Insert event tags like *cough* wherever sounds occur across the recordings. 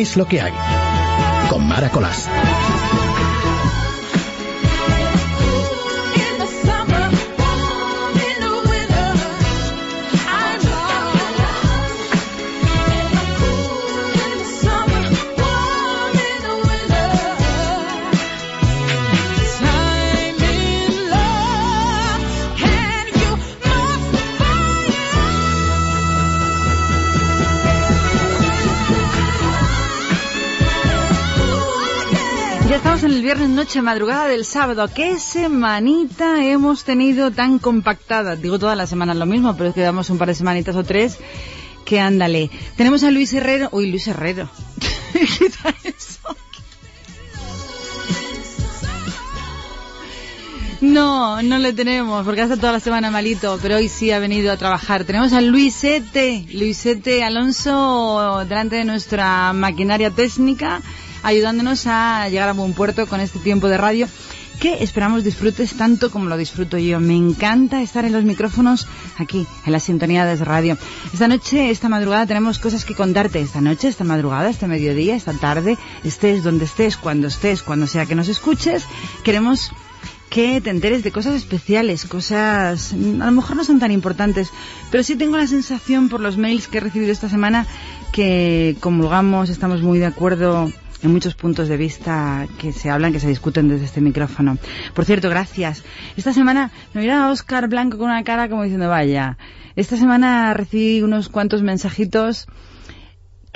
es lo que hay. Con Mara Colás. Estamos en el viernes noche, madrugada del sábado. ¿Qué semanita hemos tenido tan compactada? Digo todas las semanas lo mismo, pero es que damos un par de semanitas o tres que ándale. Tenemos a Luis Herrero. Uy, Luis Herrero. *laughs* Quita eso. No, no le tenemos, porque hace toda la semana malito, pero hoy sí ha venido a trabajar. Tenemos a Luisete, Luisete Alonso, delante de nuestra maquinaria técnica ayudándonos a llegar a buen puerto con este tiempo de radio que esperamos disfrutes tanto como lo disfruto yo. Me encanta estar en los micrófonos aquí, en la sintonía de radio. Esta noche, esta madrugada, tenemos cosas que contarte. Esta noche, esta madrugada, este mediodía, esta tarde, estés donde estés, cuando estés, cuando sea que nos escuches, queremos que te enteres de cosas especiales, cosas a lo mejor no son tan importantes, pero sí tengo la sensación por los mails que he recibido esta semana que comulgamos, estamos muy de acuerdo en muchos puntos de vista que se hablan, que se discuten desde este micrófono. Por cierto, gracias. Esta semana me mira Oscar Blanco con una cara como diciendo, vaya, esta semana recibí unos cuantos mensajitos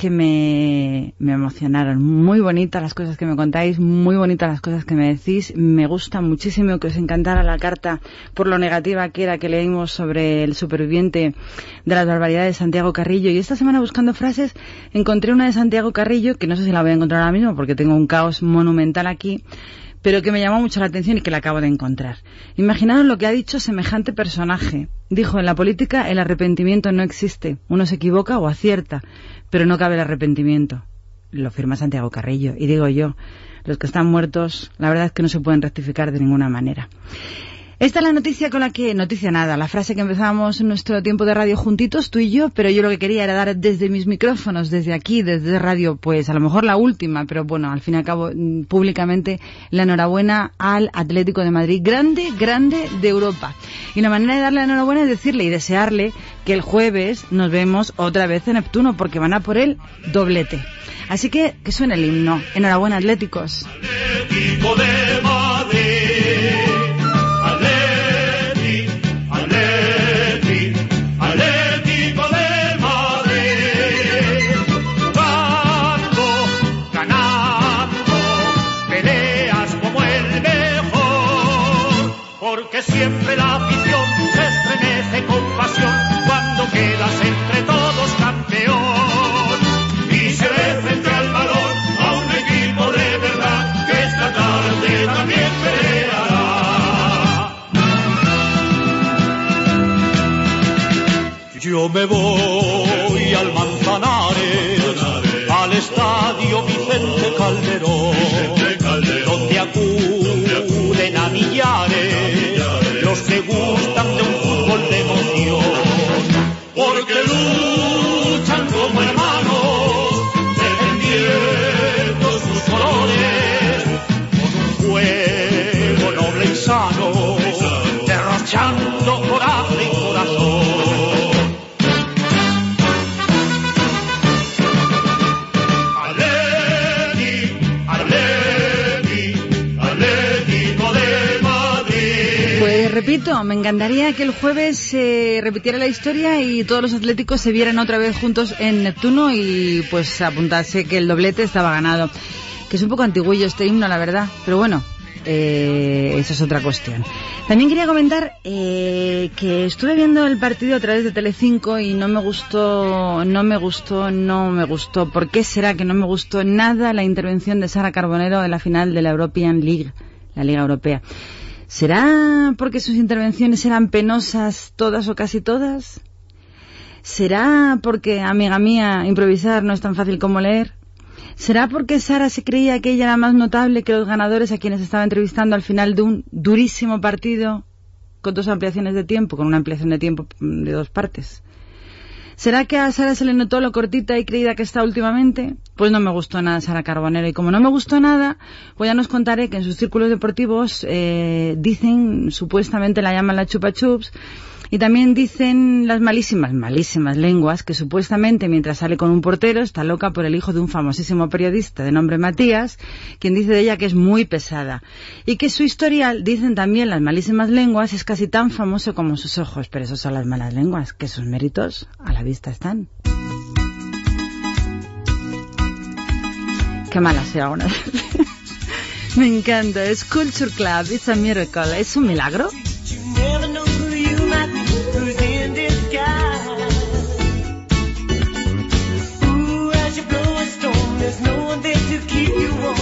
que me, me emocionaron. Muy bonitas las cosas que me contáis, muy bonitas las cosas que me decís. Me gusta muchísimo que os encantara la carta por lo negativa que era que leímos sobre el superviviente de las barbaridades de Santiago Carrillo. Y esta semana buscando frases encontré una de Santiago Carrillo, que no sé si la voy a encontrar ahora mismo porque tengo un caos monumental aquí, pero que me llamó mucho la atención y que la acabo de encontrar. Imaginaos lo que ha dicho semejante personaje. Dijo, en la política el arrepentimiento no existe. Uno se equivoca o acierta, pero no cabe el arrepentimiento. Lo firma Santiago Carrillo. Y digo yo, los que están muertos, la verdad es que no se pueden rectificar de ninguna manera. Esta es la noticia con la que, noticia nada, la frase que empezamos nuestro tiempo de radio juntitos, tú y yo, pero yo lo que quería era dar desde mis micrófonos, desde aquí, desde radio, pues a lo mejor la última, pero bueno, al fin y al cabo, mm, públicamente, la enhorabuena al Atlético de Madrid, grande, grande de Europa. Y la manera de darle la enhorabuena es decirle y desearle que el jueves nos vemos otra vez en Neptuno, porque van a por el doblete. Así que, que suene el himno. Enhorabuena, Atléticos. Atlético. Yo me voy al Manzanares, al estadio Vicente Calderón, me encantaría que el jueves se repitiera la historia y todos los atléticos se vieran otra vez juntos en Neptuno y pues apuntase que el doblete estaba ganado. Que es un poco antiguillo este himno, la verdad. Pero bueno, eh, eso es otra cuestión. También quería comentar eh, que estuve viendo el partido a través de Telecinco y no me gustó, no me gustó, no me gustó. ¿Por qué será que no me gustó nada la intervención de Sara Carbonero en la final de la European League, la Liga Europea? ¿Será porque sus intervenciones eran penosas todas o casi todas? ¿Será porque, amiga mía, improvisar no es tan fácil como leer? ¿Será porque Sara se creía que ella era más notable que los ganadores a quienes estaba entrevistando al final de un durísimo partido con dos ampliaciones de tiempo, con una ampliación de tiempo de dos partes? ¿Será que a Sara se le notó lo cortita y creída que está últimamente? Pues no me gustó nada Sara Carbonero. Y como no me gustó nada, pues ya nos contaré que en sus círculos deportivos eh, dicen, supuestamente la llaman la chupa chups, y también dicen las malísimas, malísimas lenguas que supuestamente mientras sale con un portero está loca por el hijo de un famosísimo periodista de nombre Matías, quien dice de ella que es muy pesada. Y que su historial, dicen también las malísimas lenguas, es casi tan famoso como sus ojos. Pero esos son las malas lenguas, que sus méritos a la vista están. Qué mala sea una. *laughs* Me encanta. Es Culture Club. It's a miracle. ¿Es un milagro? there's no one there to keep you warm.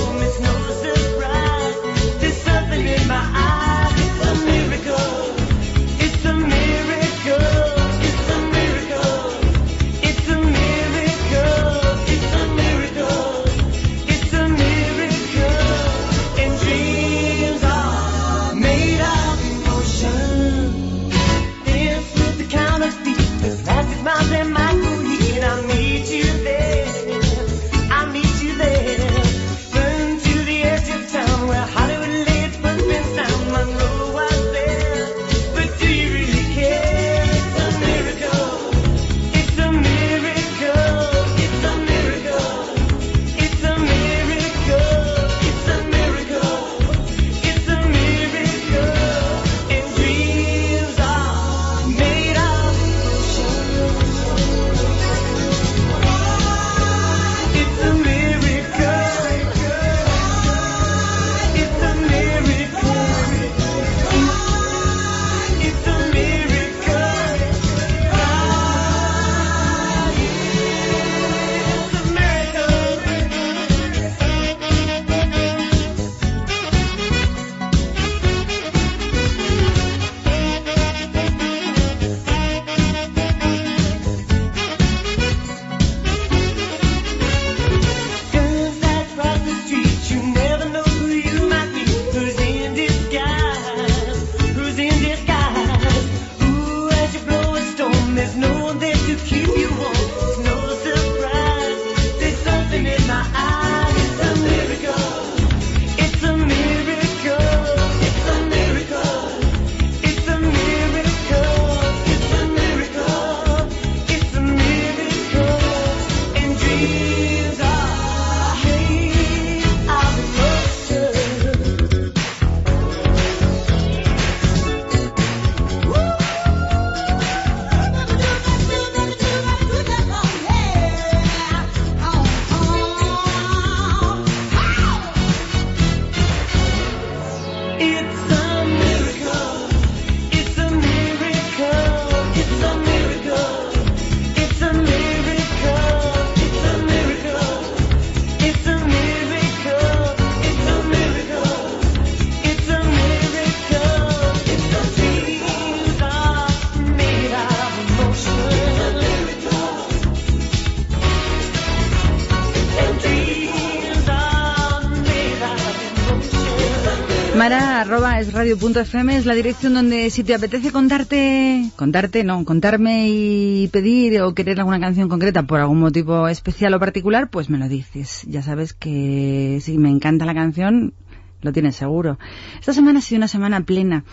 radio.fm es la dirección donde si te apetece contarte, contarte, no, contarme y pedir o querer alguna canción concreta por algún motivo especial o particular, pues me lo dices. Ya sabes que si me encanta la canción, lo tienes seguro. Esta semana ha sido una semana plena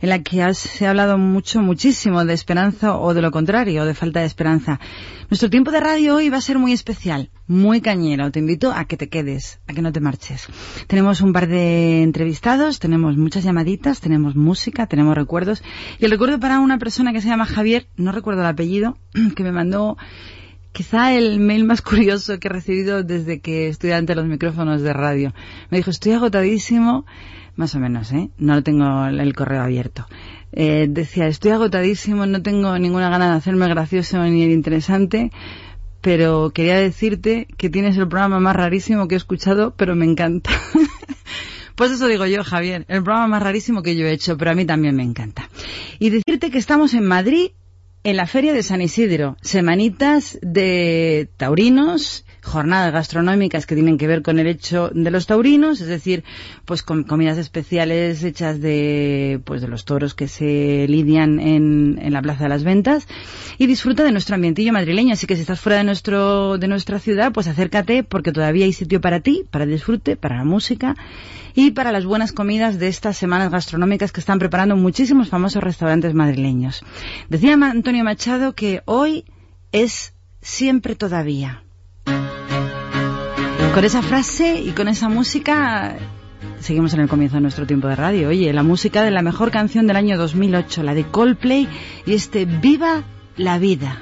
en la que se ha hablado mucho, muchísimo de esperanza o de lo contrario, de falta de esperanza. Nuestro tiempo de radio hoy va a ser muy especial, muy cañero. Te invito a que te quedes, a que no te marches. Tenemos un par de entrevistados, tenemos muchas llamaditas, tenemos música, tenemos recuerdos. Y el recuerdo para una persona que se llama Javier, no recuerdo el apellido, *clears throat* que me mandó quizá el mail más curioso que he recibido desde que estoy ante los micrófonos de radio. Me dijo, estoy agotadísimo, más o menos, ¿eh? No tengo el correo abierto. Eh, decía, estoy agotadísimo, no tengo ninguna gana de hacerme gracioso ni interesante, pero quería decirte que tienes el programa más rarísimo que he escuchado, pero me encanta. *laughs* Pues eso digo yo, Javier, el programa más rarísimo que yo he hecho, pero a mí también me encanta. Y decirte que estamos en Madrid en la Feria de San Isidro, semanitas de taurinos, jornadas gastronómicas que tienen que ver con el hecho de los taurinos, es decir, pues con comidas especiales hechas de, pues de los toros que se lidian en, en la Plaza de las Ventas y disfruta de nuestro ambientillo madrileño. Así que si estás fuera de nuestro, de nuestra ciudad, pues acércate porque todavía hay sitio para ti, para el disfrute, para la música y para las buenas comidas de estas semanas gastronómicas que están preparando muchísimos famosos restaurantes madrileños. Decía Antonio Machado que hoy es siempre todavía. Con esa frase y con esa música seguimos en el comienzo de nuestro tiempo de radio. Oye, la música de la mejor canción del año 2008, la de Coldplay y este Viva la vida.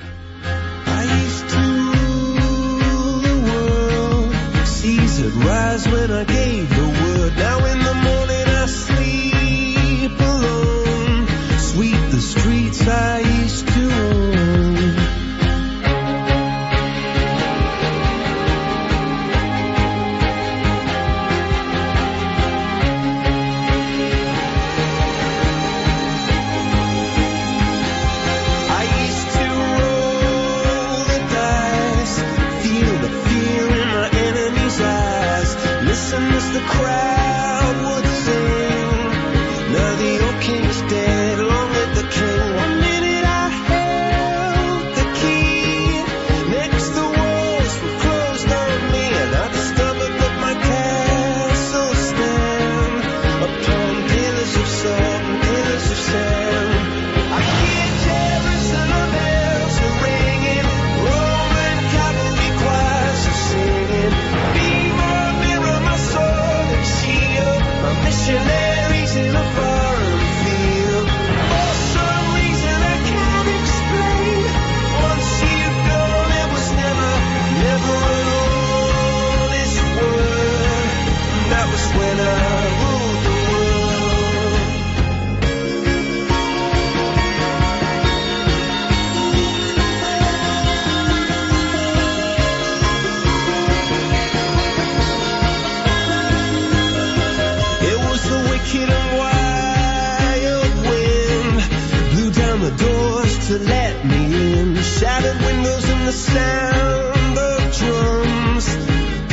to let me in. Shattered windows and the sound of drums.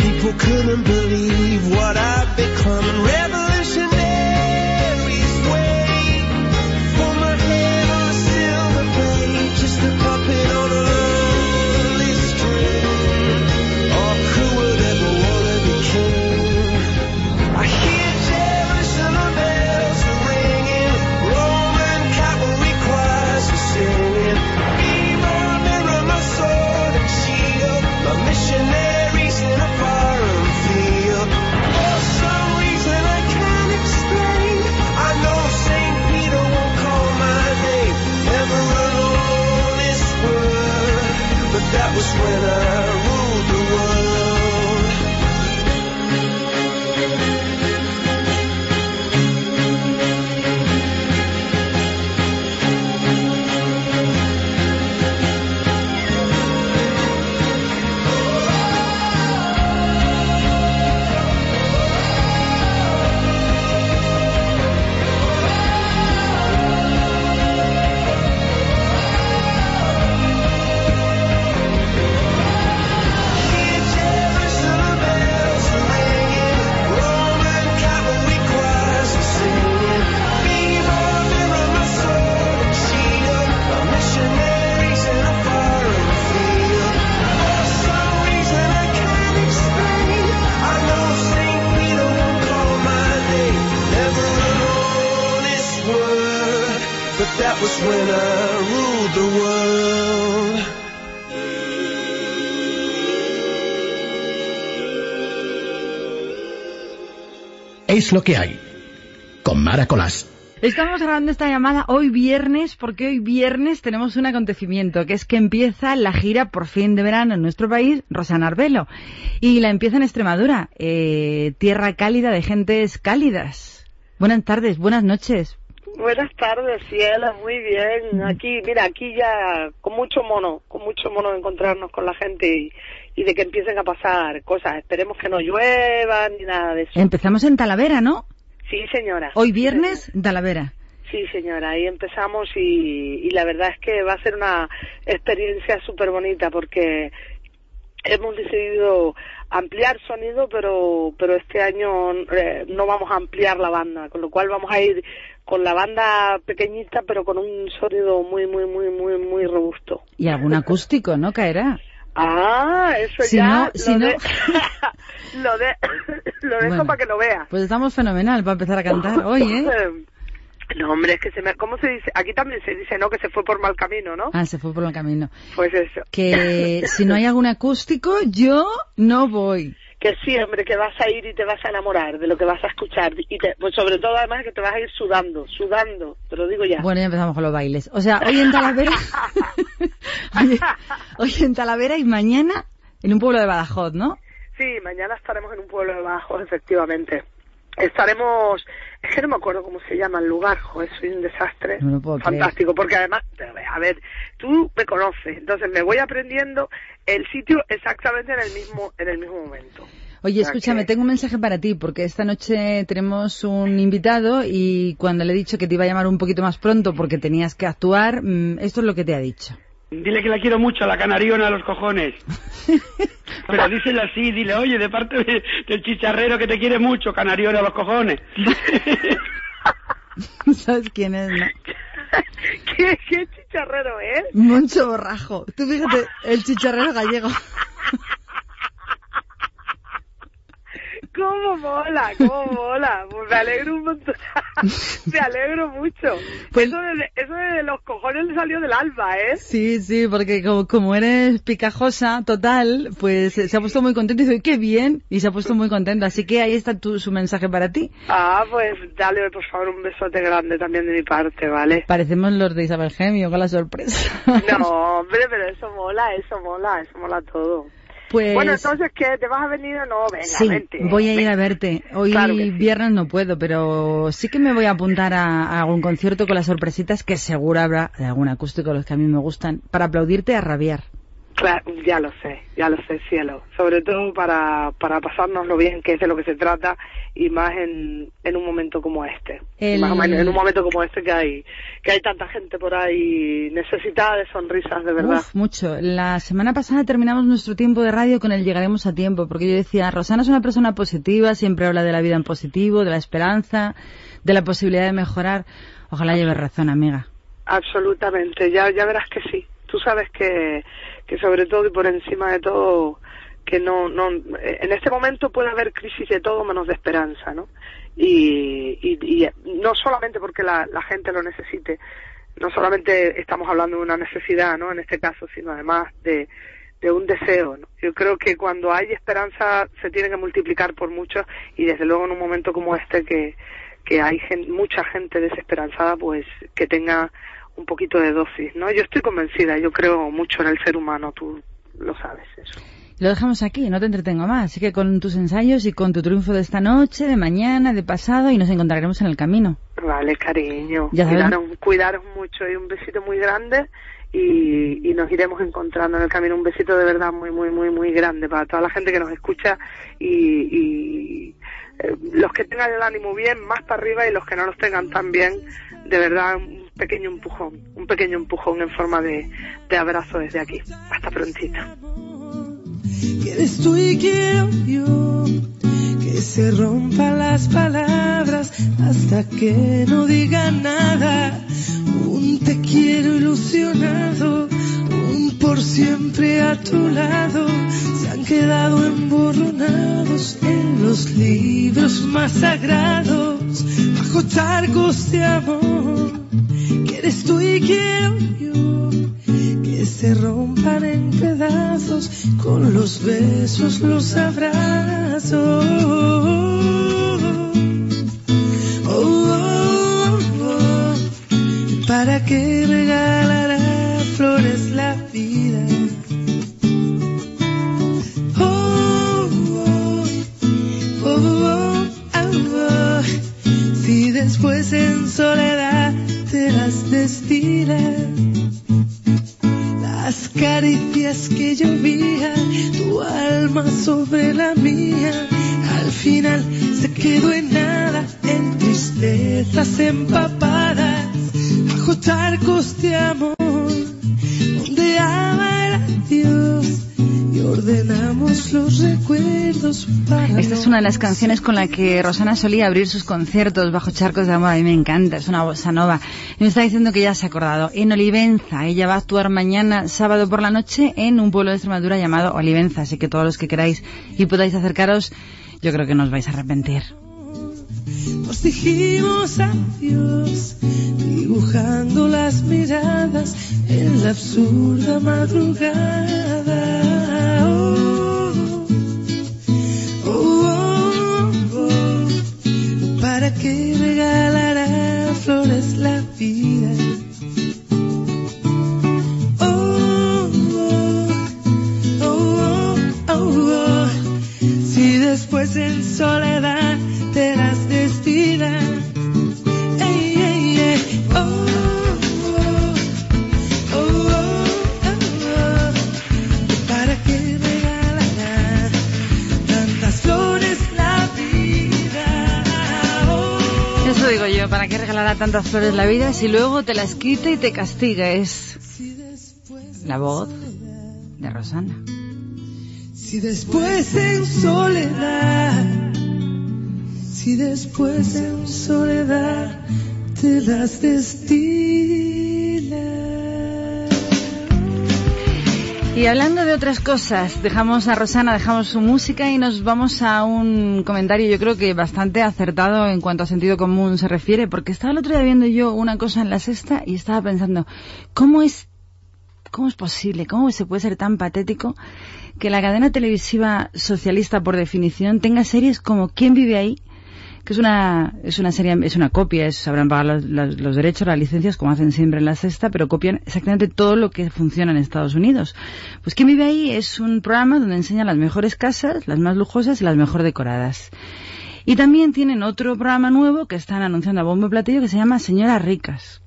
People couldn't believe what I've become. And Es lo que hay. Con Mara Estamos grabando esta llamada hoy viernes porque hoy viernes tenemos un acontecimiento que es que empieza la gira por fin de verano en nuestro país, Rosana Arbelo. Y la empieza en Extremadura, eh, tierra cálida de gentes cálidas. Buenas tardes, buenas noches. Buenas tardes, cielo, muy bien. Aquí, mira, aquí ya con mucho mono, con mucho mono de encontrarnos con la gente y, y de que empiecen a pasar cosas. Esperemos que no llueva ni nada de eso. Empezamos en Talavera, ¿no? Sí, señora. Hoy viernes, Talavera. Sí, señora, ahí empezamos y, y, la verdad es que va a ser una experiencia súper bonita porque hemos decidido ampliar sonido, pero pero este año eh, no vamos a ampliar la banda, con lo cual vamos a ir con la banda pequeñita, pero con un sonido muy muy muy muy muy robusto. Y algún acústico, ¿no? Caerá. Ah, eso Si ya no- lo, si no- de- *laughs* lo de *coughs* lo dejo Bueno, para que lo veas. Pues estamos fenomenal para empezar a cantar hoy, ¿eh? *laughs* No, hombre, es que se me... ¿Cómo se dice? Aquí también se dice, ¿no? Que se fue por mal camino, ¿no? Ah, se fue por el camino. Pues eso. Que si no hay algún acústico, yo no voy. Que sí, hombre, que vas a ir y te vas a enamorar de lo que vas a escuchar. Y te- pues sobre todo, además, que te vas a ir sudando, sudando. Te lo digo ya. Bueno, ya empezamos con los bailes. O sea, hoy en Talavera... *laughs* hoy, hoy en Talavera y mañana en un pueblo de Badajoz, ¿no? Sí, mañana estaremos en un pueblo de Bajos, efectivamente. Estaremos, es que no me acuerdo cómo se llama el lugar, joder, soy un desastre. No lo puedo creer. Fantástico, porque además, a ver, tú me conoces, entonces me voy aprendiendo el sitio exactamente en el mismo, en el mismo momento. Oye, escúchame, tengo un mensaje para ti, porque esta noche tenemos un invitado y cuando le he dicho que te iba a llamar un poquito más pronto porque tenías que actuar, mm, esto es lo que te ha dicho. Dile que la quiero mucho, a la canariona a los cojones. *laughs* Pero díselo así, dile, oye, de parte de- del chicharrero que te quiere mucho, canariona a los cojones. *laughs* ¿Sabes quién es, no? ¿Qué, qué chicharrero es? Moncho Borrajo. Tú fíjate, el chicharrero gallego. *laughs* ¿Cómo mola? ¿Cómo mola? Pues me alegro un montón. *laughs* me alegro mucho. Pues- Eso, de, eso de los cojones le salió del alba, ¿eh? Sí, sí, porque como, como eres picajosa total, pues se ha puesto muy contento y dice, qué bien, y se ha puesto muy contento. Así que ahí está tu, su mensaje para ti. Ah, pues dale por favor un besote grande también de mi parte, ¿vale? Parecemos los de Isabel Gemio con la sorpresa. No, *laughs* hombre, pero eso mola, eso mola, eso mola todo. Pues Bueno, entonces, ¿qué? ¿Te vas a venir o no? Venga, sí, vente. voy a ir a verte. Hoy Claro que sí. viernes no puedo, pero sí que me voy a apuntar a, a algún concierto con las sorpresitas que seguro habrá de algún acústico, los que a mí me gustan, para aplaudirte a rabiar. Claro, ya lo sé, ya lo sé, cielo. Sobre todo para, para pasárnoslo bien, que es de lo que se trata, y más en, en un momento como este. El- Más o menos en un momento como este que hay, que hay tanta gente por ahí necesitada de sonrisas, de verdad. Uf, mucho. La semana pasada terminamos nuestro tiempo de radio con el Llegaremos a tiempo, porque yo decía, Rosana es una persona positiva, siempre habla de la vida en positivo, de la esperanza, de la posibilidad de mejorar. Ojalá lleves razón, amiga. Absolutamente, ya, ya verás que sí. Tú sabes que, que sobre todo y por encima de todo, que no, no, en este momento puede haber crisis de todo menos de esperanza, ¿no? Y, y, y no solamente porque la, la gente lo necesite, no solamente estamos hablando de una necesidad, ¿no? En este caso, sino además de, de un deseo, ¿no? Yo creo que cuando hay esperanza se tiene que multiplicar por mucho y desde luego en un momento como este que, que hay mucha gente desesperanzada, pues que tenga un poquito de dosis, ¿no? Yo estoy convencida, yo creo mucho en el ser humano, tú lo sabes eso. Lo dejamos aquí, no te entretengo más. Así que con tus ensayos y con tu triunfo de esta noche, de mañana, de pasado, y nos encontraremos en el camino. Vale, cariño. Ya. Cuidaros, cuidaros mucho y un besito muy grande y, y nos iremos encontrando en el camino. Un besito de verdad muy, muy, muy, muy grande para toda la gente que nos escucha y, y, eh, los que tengan el ánimo bien, más para arriba y los que no los tengan tan bien, de verdad un pequeño empujón, un pequeño empujón en forma de, abrazo desde aquí. Hasta prontito. Quieres tú y yo que se rompan las palabras hasta que no digan nada. Un te quiero ilusionado, un por siempre a tu lado. Se han quedado emborronados en los libros más sagrados, bajo charcos de amor. Quieres tú y quiero yo que se rompan en pedazos con los besos, los abrazos. Oh, oh, oh. ¿Para qué regalará sobre la mía, al final se quedó en nada, en tristezas empapadas, bajo charcos de amor, donde ama el adiós recuerdos para Esta es una de las canciones con la que Rosana solía abrir sus conciertos bajo charcos de amor. A mí me encanta, es una bossa nova. Y me está diciendo que ya se ha acordado. En Olivenza, ella va a actuar mañana, sábado por la noche, en un pueblo de Extremadura llamado Olivenza. Así que todos los que queráis y podáis acercaros, yo creo que no os vais a arrepentir. Nos dijimos adiós, dibujando las miradas en la absurda madrugada. Oh, oh, oh, oh, para que regalara flores la vida. Después en soledad te das destida. Ey, ey, ey. Oh. Para que regalará tantas flores la vida. Eso digo yo, ¿para qué regalará tantas flores la vida si luego te las quita y te castiga? Es la voz de Rosana. Si después en soledad, si después en soledad te das destila. Y hablando de otras cosas, dejamos a Rosana, dejamos su música y nos vamos a un comentario yo creo que bastante acertado en cuanto a sentido común se refiere, porque estaba el otro día viendo yo una cosa en la sexta y estaba pensando, ¿cómo es, cómo es posible, cómo se puede ser tan patético que la cadena televisiva socialista por definición tenga series como ¿Quién vive ahí? que es una, es una serie, es una copia, es, sabrán pagar los, los- los derechos, las licencias, como hacen siempre en la sexta, pero copian exactamente todo lo que funciona en Estados Unidos. Pues ¿Quién vive ahí? Es un programa donde enseñan las mejores casas, las más lujosas y las mejor decoradas. Y también tienen otro programa nuevo que están anunciando a bombo y platillo que se llama Señoras Ricas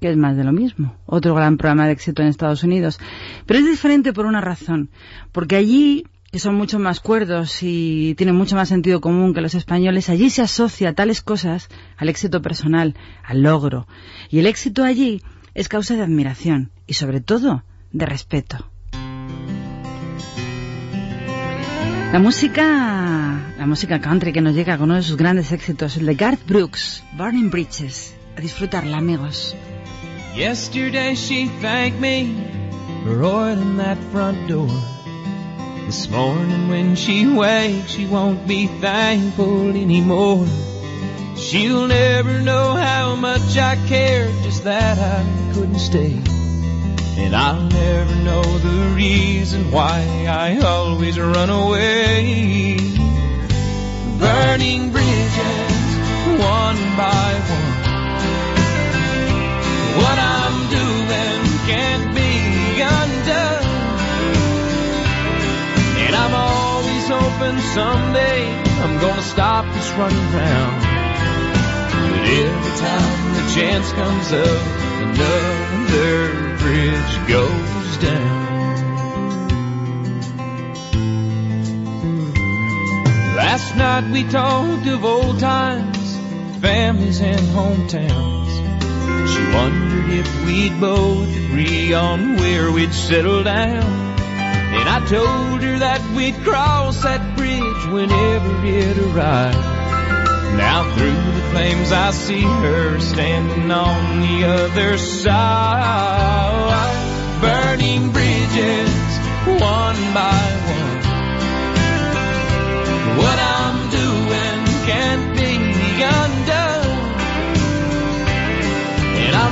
que es más de lo mismo. Otro gran programa de éxito en Estados Unidos. Pero es diferente por una razón. Porque allí, que son mucho más cuerdos y tienen mucho más sentido común que los españoles, allí se asocia tales cosas al éxito personal, al logro. Y el éxito allí es causa de admiración y sobre todo de respeto. La música, la música country que nos llega con uno de sus grandes éxitos, el de Garth Brooks, Burning Bridges. A disfrutarla, amigos. Yesterday she thanked me for oiling that front door. This morning when she wakes, she won't be thankful anymore. She'll never know how much I cared, just that I couldn't stay. And I'll never know the reason why I always run away. Burning bridges, one by one. What I'm doing can't be undone. And I'm always hoping someday I'm gonna stop this running round. But every time the chance comes up, another bridge goes down. Last night we talked of old times, families and hometowns. Wondered if we'd both agree on where we'd settle down. And I told her that we'd cross that bridge whenever it arrived. Now through the flames I see her standing on the other side. Burning bridges, one by one. What I'm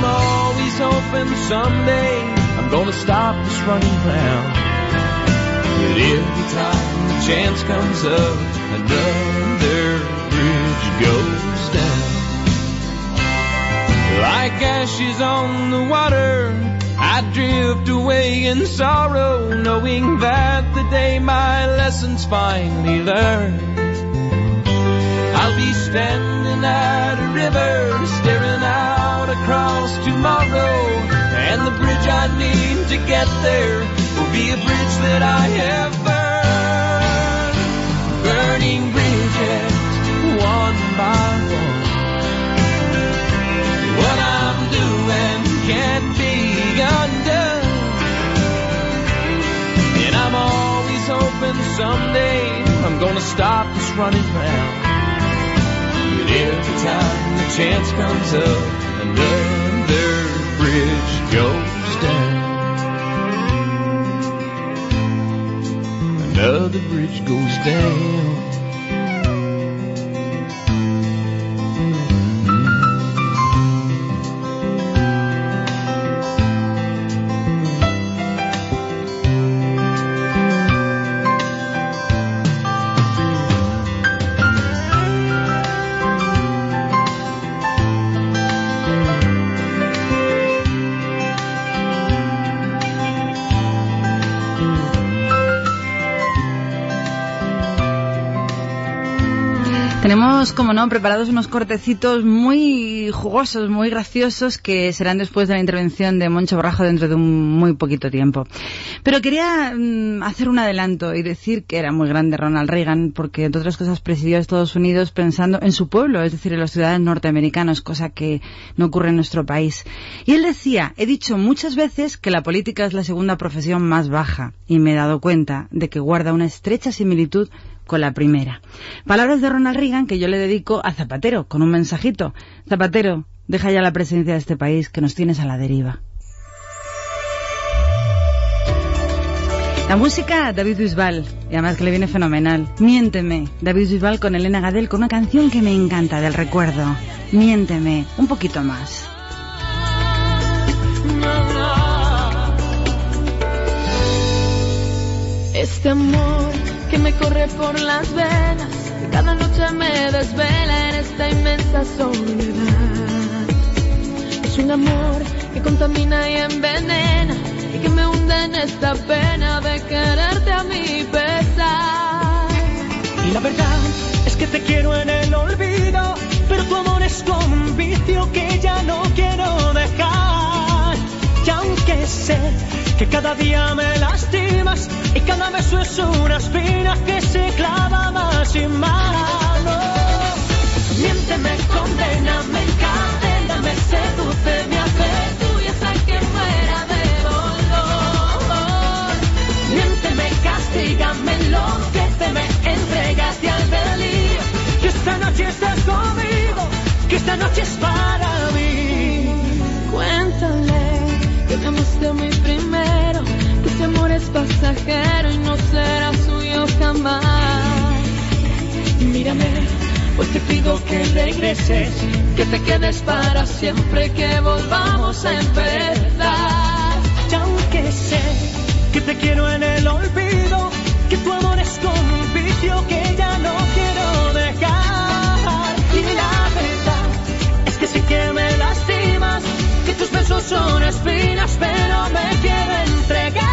I'm always hoping someday I'm gonna stop this running round. But every time the chance comes up, another bridge goes down. Like ashes on the water, I drift away in sorrow, knowing that the day my lessons finally learned. I'll be standing at a river, staring out across tomorrow. And the bridge I need to get there will be a bridge that I have burned. Burning bridges, one by one. What I'm doing can't be undone. And I'm always hoping someday I'm gonna stop this running round. But every time the chance comes up, another bridge goes down. Another bridge goes down. Como no, preparados unos cortecitos muy jugosos, muy graciosos, que serán después de la intervención de Moncho Borrajo dentro de un muy poquito tiempo. Pero quería mm, hacer un adelanto y decir que era muy grande Ronald Reagan, porque entre otras cosas presidió a Estados Unidos pensando en su pueblo, es decir, en los ciudadanos norteamericanos, cosa que no ocurre en nuestro país. Y él decía, he dicho muchas veces que la política es la segunda profesión más baja, y me he dado cuenta de que guarda una estrecha similitud con la primera. Palabras de Ronald Reagan que yo le dedico a Zapatero, con un mensajito. Zapatero, deja ya la presidencia de este país, que nos tienes a la deriva. La música, David Bisbal, y además que le viene fenomenal. Miénteme, David Bisbal con Elena Gadel, con una canción que me encanta, del recuerdo. Miénteme, un poquito más. Este amor me corre por las venas, que cada noche me desvela en esta inmensa soledad. Es un amor que contamina y envenena y que me hunde en esta pena de quererte a mi pesar. Y la verdad es que te quiero en el olvido, pero tu amor es como un vicio que ya no quiero dejar. Sé que cada día me lastimas y cada beso es una espina que se clava más y más. No. Miénteme, condena, me encadena, me seduce, me hace tuya hasta que muera de dolor. Miénteme, castígame, enloqueceme, entrégate al delirio. Que esta noche estás conmigo, que esta noche es para mí. Amaste primero, que ese amor es pasajero y no será suyo jamás. Mírame, pues te pido que regreses, que te quedes para siempre, que volvamos a empezar. Y aunque sé que te quiero en el olvido, que tu amor es como un vicio que ya no son espinas, pero me quiero entregar.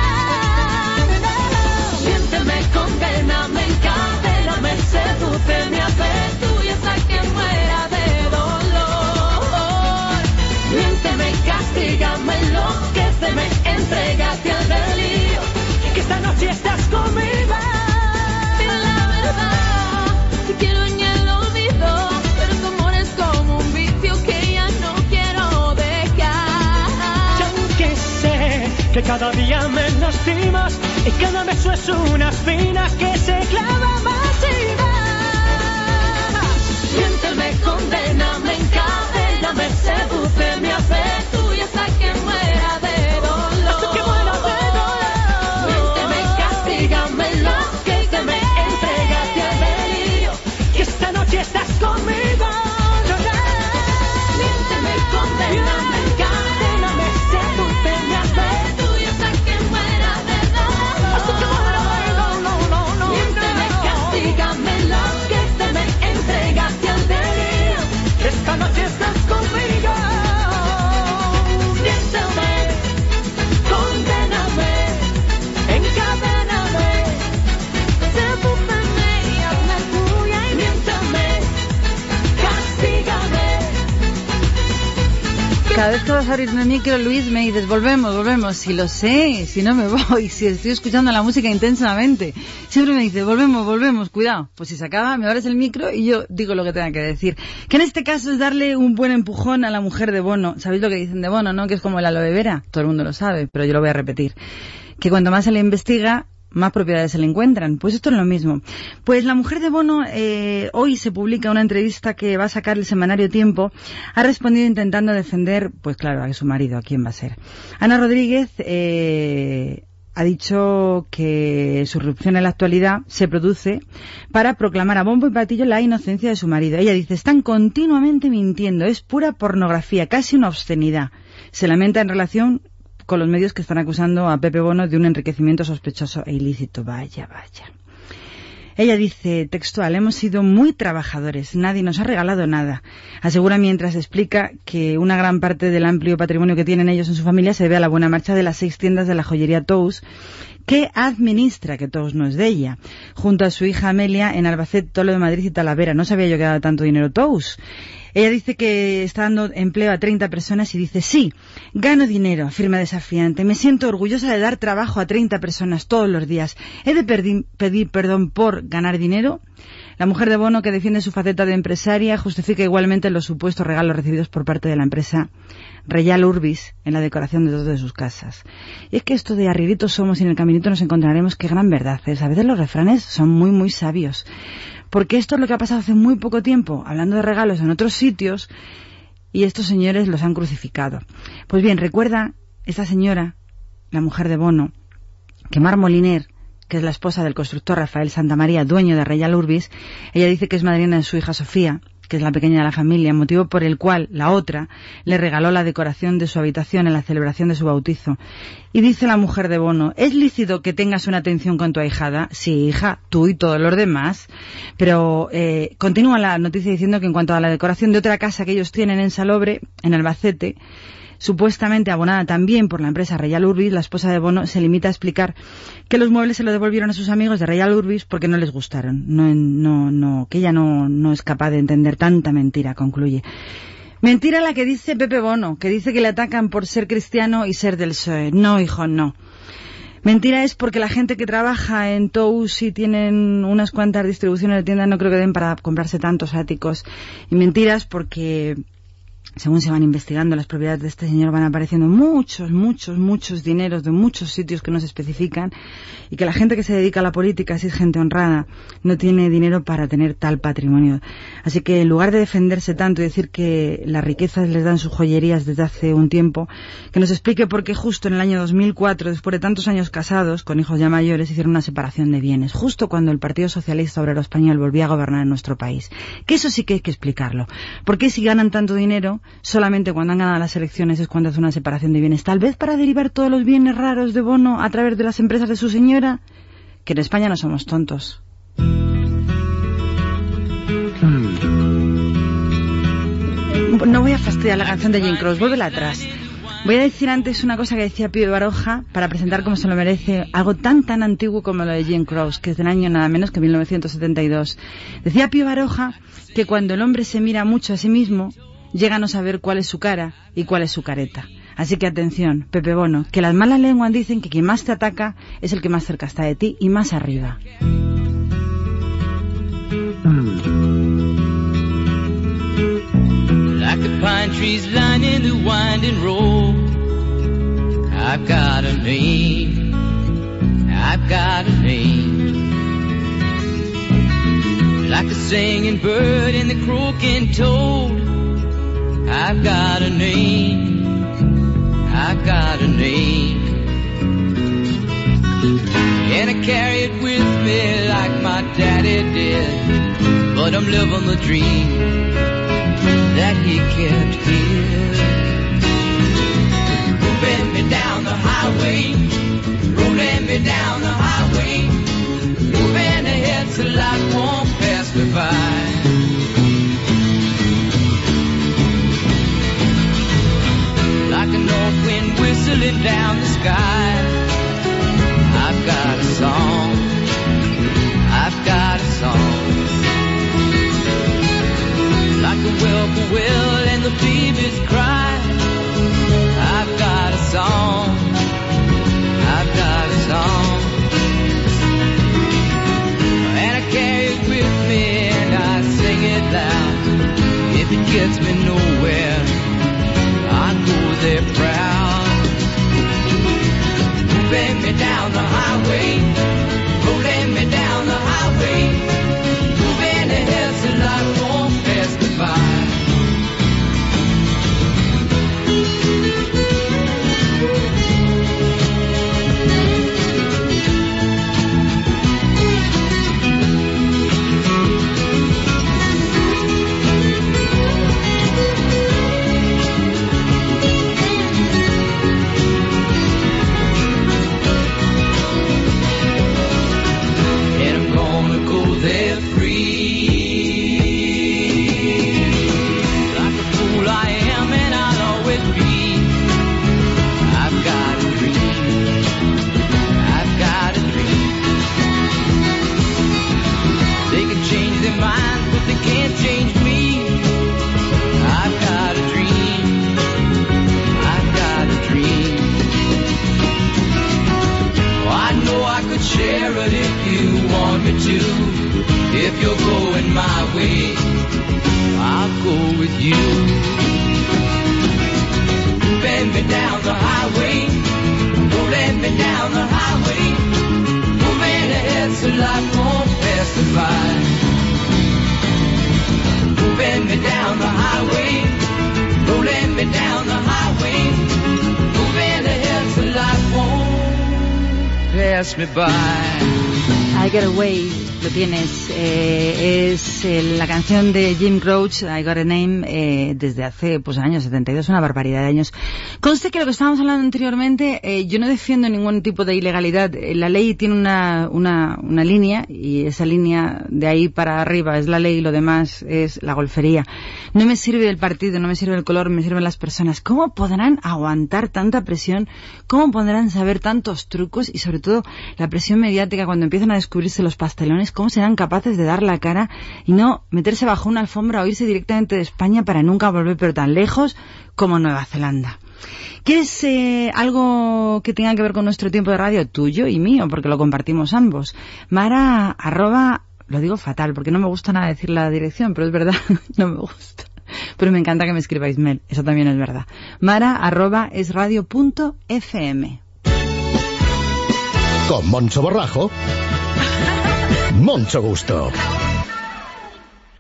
Miénteme, condena, me encadena, me seduce, me hace tuya hasta que muera de dolor. Miénteme, castígame, enloqueceme, entrégate al delirio, que esta noche estás que cada día me lastimas y cada beso es una espina que se clava más y Cada vez que vas a abrirme el micro, Luis, me dices, volvemos, volvemos. Si lo sé, si no me *laughs* voy, si estoy escuchando la música intensamente. Siempre me dice, volvemos, volvemos, cuidado. Pues si se acaba, me abres el micro y yo digo lo que tenga que decir. Que en este caso es darle un buen empujón a la mujer de Bono. ¿Sabéis lo que dicen de Bono, no? Que es como el aloe vera. Todo el mundo lo sabe, pero yo lo voy a repetir. Que cuanto más se le investiga, más propiedades se le encuentran. Pues esto es lo mismo. Pues la mujer de Bono, eh, hoy se publica una entrevista que va a sacar el semanario Tiempo, ha respondido intentando defender, pues claro, a su marido, a quién va a ser. Ana Rodríguez, eh, ha dicho que su irrupción en la actualidad se produce para proclamar a bombo y patillo la inocencia de su marido. Ella dice, están continuamente mintiendo, es pura pornografía, casi una obscenidad. Se lamenta en relación con los medios que están acusando a Pepe Bono de un enriquecimiento sospechoso e ilícito. Vaya, vaya. Ella dice, textual, hemos sido muy trabajadores, nadie nos ha regalado nada. Asegura mientras explica que una gran parte del amplio patrimonio que tienen ellos en su familia se debe a la buena marcha de las seis tiendas de la joyería Tous, que administra, que Tous no es de ella, junto a su hija Amelia en Albacete, Tolo de Madrid y Talavera. No sabía yo que daba tanto dinero Tous. Ella dice que está dando empleo a 30 personas y dice, sí, gano dinero, afirma desafiante. Me siento orgullosa de dar trabajo a 30 personas todos los días. ¿He de pedir perdón por ganar dinero? La mujer de Bono, que defiende su faceta de empresaria, justifica igualmente los supuestos regalos recibidos por parte de la empresa Reyal Urbis en la decoración de dos de sus casas. Y es que esto de arriritos somos y en el caminito nos encontraremos, qué gran verdad es. A veces los refranes son muy, muy sabios porque esto es lo que ha pasado hace muy poco tiempo, hablando de regalos en otros sitios, y estos señores los han crucificado. Pues bien, recuerda esta señora, la mujer de Bono, que Mar Moliner, que es la esposa del constructor Rafael Santamaría, dueño de Reyal Urbis, ella dice que es madrina de su hija Sofía, que es la pequeña de la familia, motivo por el cual la otra le regaló la decoración de su habitación en la celebración de su bautizo. Y dice la mujer de Bono, ¿es lícito que tengas una atención con tu ahijada? Sí, hija, tú y todos los demás. Pero eh, continúa la noticia diciendo que en cuanto a la decoración de otra casa que ellos tienen en Salobre, en Albacete, supuestamente abonada también por la empresa Real Urbis, la esposa de Bono se limita a explicar que los muebles se los devolvieron a sus amigos de Real Urbis porque no les gustaron. No, no, no, que ella no, no es capaz de entender tanta mentira, concluye. Mentira la que dice Pepe Bono, que dice que le atacan por ser cristiano y ser del PSOE. No, hijo, no. Mentira es porque la gente que trabaja en Tous y tienen unas cuantas distribuciones de tiendas no creo que den para comprarse tantos áticos. Y mentiras porque según se van investigando las propiedades de este señor, van apareciendo muchos, muchos, muchos dineros de muchos sitios que no se especifican y que la gente que se dedica a la política, si es gente honrada, no tiene dinero para tener tal patrimonio. Así que en lugar de defenderse tanto y decir que las riquezas les dan sus joyerías desde hace un tiempo, que nos explique por qué justo en el año 2004, después de tantos años casados, con hijos ya mayores, hicieron una separación de bienes, justo cuando el Partido Socialista Obrero Español volvía a gobernar en nuestro país. Que eso sí que hay que explicarlo. ¿Por qué si ganan tanto dinero, solamente cuando han ganado las elecciones es cuando hace una separación de bienes. Tal vez para derivar todos los bienes raros de Bono a través de las empresas de su señora. Que en España no somos tontos. No voy a fastidiar la canción de Jane Cross, vuélvela atrás. Voy a decir antes una cosa que decía Pío Baroja para presentar como se lo merece algo tan tan antiguo como lo de Jane Cross, que es del año nada menos que 1972. Decía Pío Baroja que cuando el hombre se mira mucho a sí mismo, llega a saber cuál es su cara y cuál es su careta. Así que atención, Pepe Bono, que las malas lenguas dicen que quien más te ataca es el que más cerca está de ti y más arriba. Like the pine trees lining the winding road. I've got a name. I've got a name. Like the singing bird and the croaking toad. I've got a name. I've got a name. And I carry it with me like my daddy did. But I'm living the dream that he kept here. Moving me down the highway, rolling me down the highway, moving ahead so life won't pass me by. Whistling down the sky, I've got a song. I've got a song like a whippoorwill and the babies cry. I've got a song. I've got a song. And I carry it with me and I sing it loud. If it gets me nowhere, I go there proud. Moving me down the highway, rolling me down the highway, If you're going my way, I'll go with you. Bend me down the highway, rolling me down the highway, moving ahead so life won't pass me by. Moving me down the highway, rolling me down the highway, moving ahead so life won't pass me by. I Get Away, lo tienes. Eh, es eh, la canción de Jim Croce, I Got a Name, eh, desde hace pues años 72, una barbaridad de años. Conste que lo que estábamos hablando anteriormente, eh, yo no defiendo ningún tipo de ilegalidad. Eh, La ley tiene una, una, una línea y esa línea de ahí para arriba es la ley y lo demás es la golfería. No me sirve el partido, no me sirve el color, me sirven las personas. ¿Cómo podrán aguantar tanta presión? ¿Cómo podrán saber tantos trucos? Y sobre todo la presión mediática cuando empiezan a descubrirse los pastelones, ¿cómo serán capaces de dar la cara y no meterse bajo una alfombra o irse directamente de España para nunca volver pero tan lejos como Nueva Zelanda? ¿Quieres eh, algo que tenga que ver con nuestro tiempo de radio tuyo y mío? Porque lo compartimos ambos. Mara, arroba, lo digo fatal porque no me gusta nada decir la dirección, pero es verdad, *laughs* no me gusta. Pero me encanta que me escribáis mail, eso también es verdad. Mara, arroba, es radio FM. Con Moncho Borrajo. *laughs* Moncho Gusto.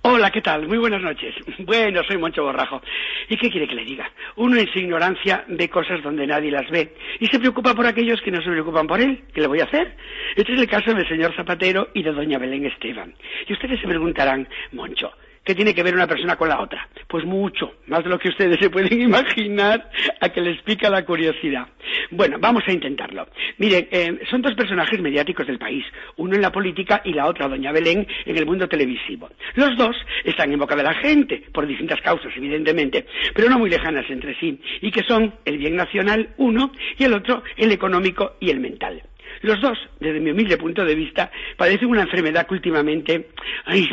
Hola, ¿qué tal? Muy buenas noches. Bueno, soy Moncho Borrajo. ¿Y qué quiere que le diga? Uno en su ignorancia ve cosas donde nadie las ve y se preocupa por aquellos que no se preocupan por él. ¿Qué le voy a hacer? Este es el caso del señor Zapatero y de doña Belén Esteban. Y ustedes se preguntarán, Moncho, ¿Qué tiene que ver una persona con la otra? Pues mucho, más de lo que ustedes se pueden *laughs* imaginar a que les pica la curiosidad. Bueno, vamos a intentarlo. Miren, eh, son dos personajes mediáticos del país, uno en la política y la otra, doña Belén, en el mundo televisivo. Los dos están en boca de la gente, por distintas causas, evidentemente, pero no muy lejanas entre sí, y que son el bien nacional, uno, y el otro, el económico y el mental. Los dos, desde mi humilde punto de vista, padecen una enfermedad que últimamente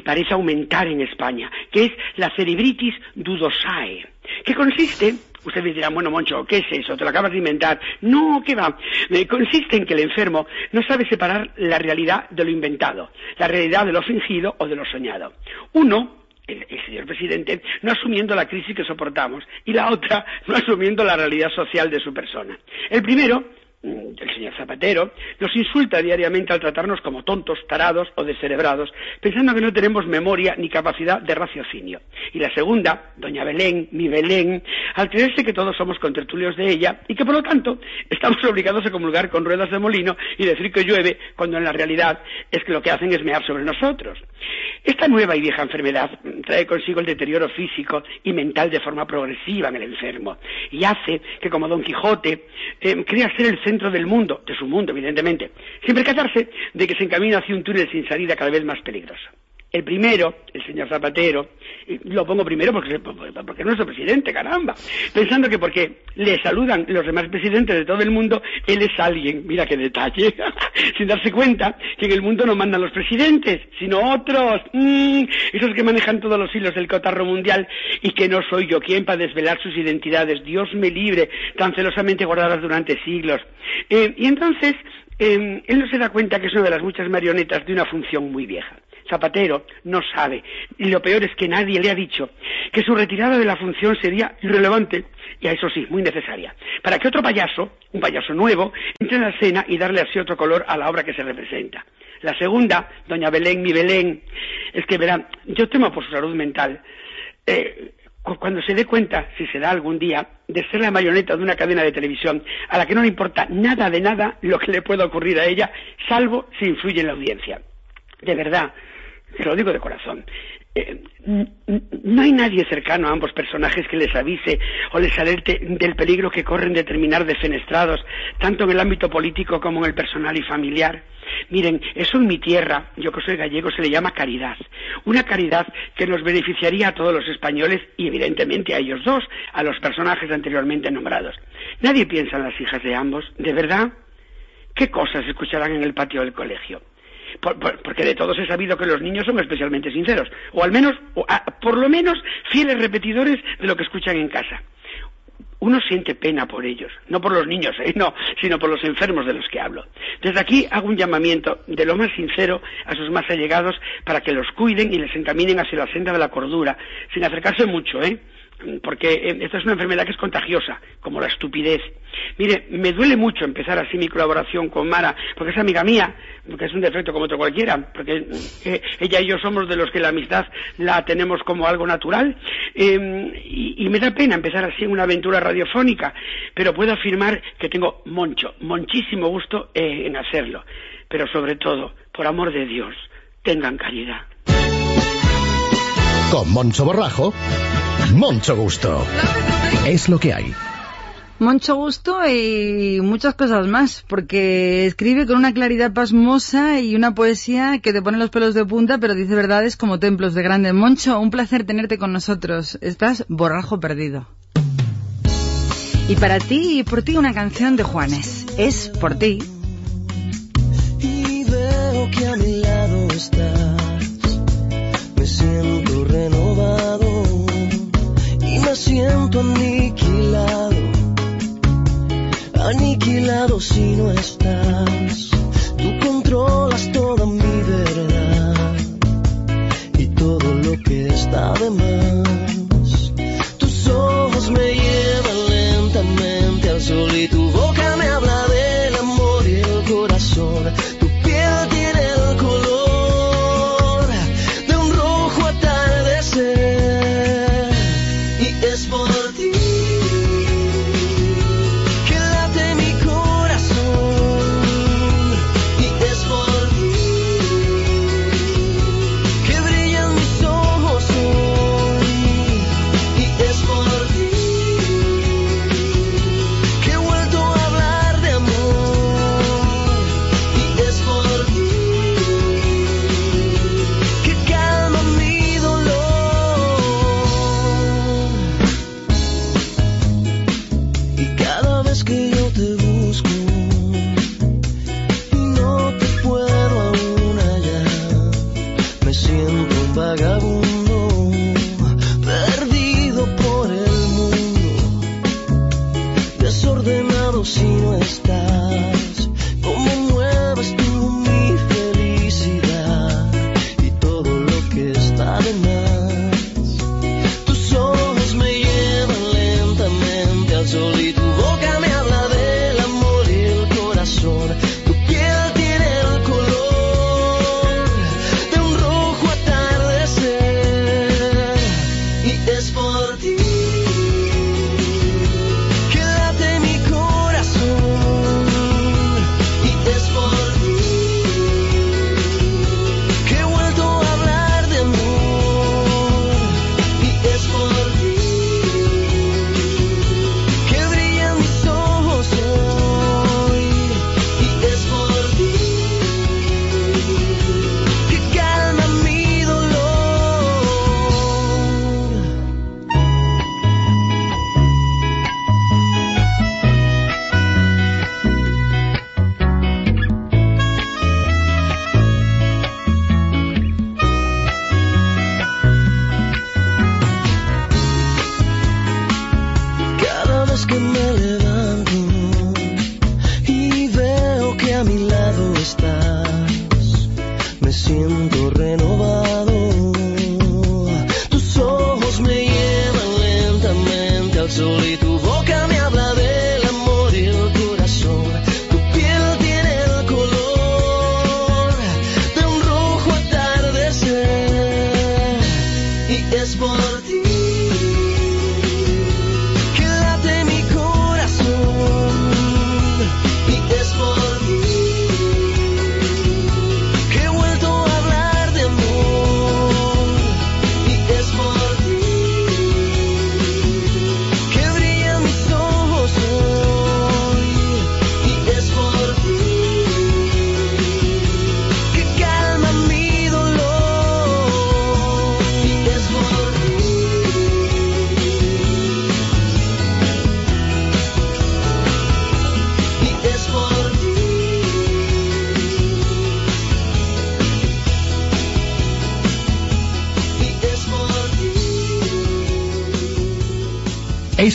parece aumentar en España, que es la cerebritis dudosae, que consiste Ustedes dirán, bueno, Moncho, ¿qué es eso? ¿Te lo acabas de inventar? No, ¿qué va? Eh, consiste en que el enfermo no sabe separar la realidad de lo inventado, la realidad de lo fingido o de lo soñado. Uno, el, el, señor presidente, no asumiendo la crisis que soportamos, y la otra, *laughs* no asumiendo la realidad social de su persona. El primero, el señor Zapatero, nos insulta diariamente al tratarnos como tontos, tarados o descerebrados, pensando que no tenemos memoria ni capacidad de raciocinio. Y la segunda, doña Belén, mi Belén, al creerse que todos somos contertulios de ella y que por lo tanto estamos *laughs* obligados a comulgar con ruedas de molino y decir que llueve cuando en la realidad es que lo que hacen es mear sobre nosotros. Esta nueva y vieja enfermedad trae consigo el deterioro físico y mental de forma progresiva en el enfermo y hace que como Don Quijote eh, crea ser el centro del mundo, de su mundo evidentemente, sin percatarse de que se encamina hacia un túnel sin salida cada vez más peligroso. El primero, el señor Zapatero, lo pongo primero porque, porque es nuestro presidente, caramba, pensando que porque le saludan los demás presidentes de todo el mundo, él es alguien, mira qué detalle, *laughs* sin darse cuenta que en el mundo no mandan los presidentes, sino otros, mmm, esos que manejan todos los hilos del cotarro mundial y que no soy yo quien para desvelar sus identidades, Dios me libre, tan celosamente guardadas durante siglos. Eh, y entonces, eh, él no se da cuenta que es una de las muchas marionetas de una función muy vieja. Zapatero no sabe, y lo peor es que nadie le ha dicho, que su retirada de la función sería irrelevante, y a eso sí, muy necesaria, para que otro payaso, un payaso nuevo, entre en la escena y darle así otro color a la obra que se representa. La segunda, doña Belén, mi Belén, es que verán, yo temo por su salud mental. Eh, cu- cuando se dé cuenta, si se da algún día, de ser la marioneta de una cadena de televisión a la que no le importa nada de nada lo que le pueda ocurrir a ella, salvo si influye en la audiencia. De verdad, se lo digo de corazón. eh, no hay nadie cercano a ambos personajes que les avise o les alerte del peligro que corren de terminar defenestrados, tanto en el ámbito político como en el personal y familiar. Miren, eso en mi tierra, yo que soy gallego, se le llama caridad. Una caridad que nos beneficiaría a todos los españoles y evidentemente a ellos dos, a los personajes anteriormente nombrados. Nadie piensa en las hijas de ambos, ¿de verdad? ¿Qué cosas escucharán en el patio del colegio? Por- por- porque de todos he sabido que los niños son especialmente sinceros, o al menos, o a- por lo menos, fieles repetidores de lo que escuchan en casa. Uno siente pena por ellos, no por los niños, ¿eh? *laughs* no, sino por los enfermos de los que hablo. Desde aquí hago un llamamiento de lo más sincero a sus más allegados para que los cuiden y les encaminen hacia la senda de la cordura, sin acercarse mucho, ¿eh? Porque eh, esta es una enfermedad que es contagiosa, como la estupidez. Mire, me duele mucho empezar así mi colaboración con Mara, porque es amiga mía, porque es un defecto como otro cualquiera, porque eh, ella y yo somos de los que la amistad la tenemos como algo natural, eh, y, me da pena empezar así una aventura radiofónica, pero puedo afirmar que tengo mucho, muchísimo gusto eh, en hacerlo, pero sobre todo, por amor de Dios, tengan caridad. Con Moncho Borrajo, Moncho Gusto. Es lo que hay. Mucho gusto y muchas cosas más, porque escribe con una claridad pasmosa y una poesía que te pone los pelos de punta, pero dice verdades como templos de grande. Moncho, un placer tenerte con nosotros. Estás borrajo perdido. Y para ti y por ti una canción de Juanes. Es por ti. y veo que a mi lado estás. Me siento siento aniquilado. Aniquilado si no estás. Tú controlas toda mi verdad y todo lo que está de más.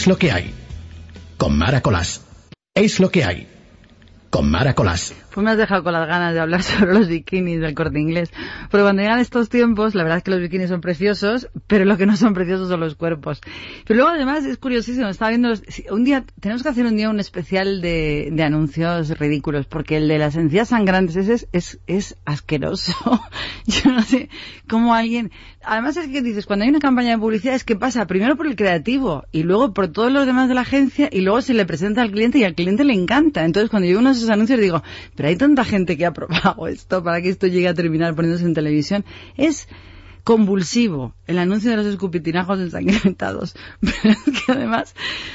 Es lo que hay. Con Mara Colás. Es lo que hay. Con Mara Colás. Pues me has dejado con las ganas de hablar *laughs* sobre los bikinis del corte inglés. Porque cuando llegan estos tiempos, la verdad es que los bikinis son preciosos, pero lo que no son preciosos son los cuerpos. Pero luego además es curiosísimo, estaba viendo, los- un día, tenemos que hacer un día un especial de, de anuncios ridículos, porque el de las encías sangrantes ese es, es, es asqueroso. *laughs* Yo no sé cómo alguien, además es que dices, cuando hay una campaña de publicidad es que pasa primero por el creativo y luego por todos los demás de la agencia y luego se le presenta al cliente y al cliente le encanta. Entonces cuando yo uno de esos anuncios digo, pero hay tanta gente que ha probado esto para que esto llegue a terminar poniéndose en televisión. Es convulsivo el anuncio de los escupitinajos ensangrentados. *laughs* Pero es que además,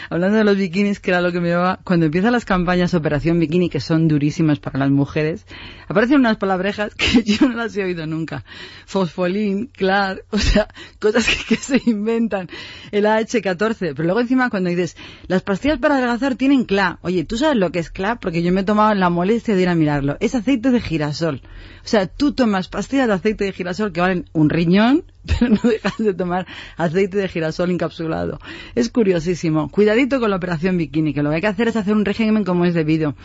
hablando de los bikinis, que era lo que me llevaba, cuando empiezan las campañas Operación Bikini, que son durísimas para las mujeres, aparecen unas palabrejas *laughs* que yo no las he oído nunca. Fosfolín, clar, o sea, cosas que, se inventan. El AH14. Pero luego encima cuando dices, las pastillas para adelgazar tienen CLA. Oye, ¿tú sabes lo que es CLA? Porque yo me he tomado la molestia de ir a mirarlo. Es aceite de girasol. O sea, tú tomas pastillas de aceite de girasol que valen un riñón, *laughs* pero no dejas de tomar aceite de girasol encapsulado. Es curiosísimo. Cuidadito con la operación bikini, que lo que hay que hacer es hacer un régimen como es debido.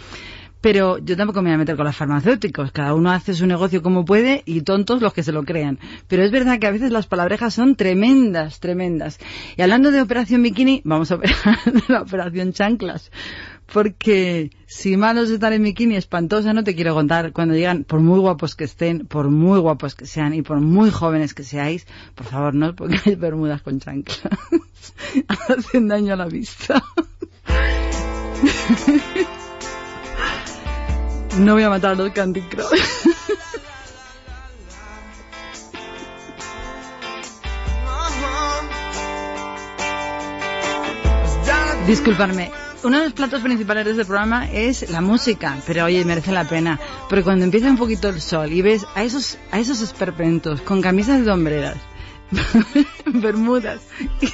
Pero yo tampoco me voy a meter con los farmacéuticos. Cada uno hace su negocio como puede y tontos los que se lo crean. Pero es verdad que a veces las palabrejas son tremendas, tremendas. Y hablando de operación bikini, vamos a ver *laughs* la operación chanclas. Porque si malos están en bikini espantosa, no te quiero contar. Cuando llegan, por muy guapos que estén, por muy guapos que sean y por muy jóvenes que seáis, por favor, no os pongáis *laughs* bermudas con chanclas. *laughs* Hacen daño a la vista. *laughs* No voy a matar a los Candy Crush. Disculparme. Uno de los platos principales de este programa es la música, pero oye, merece la pena. Porque cuando empieza un poquito el sol y ves a esos, a esos esperpentos con camisas de hombreras, *laughs* bermudas y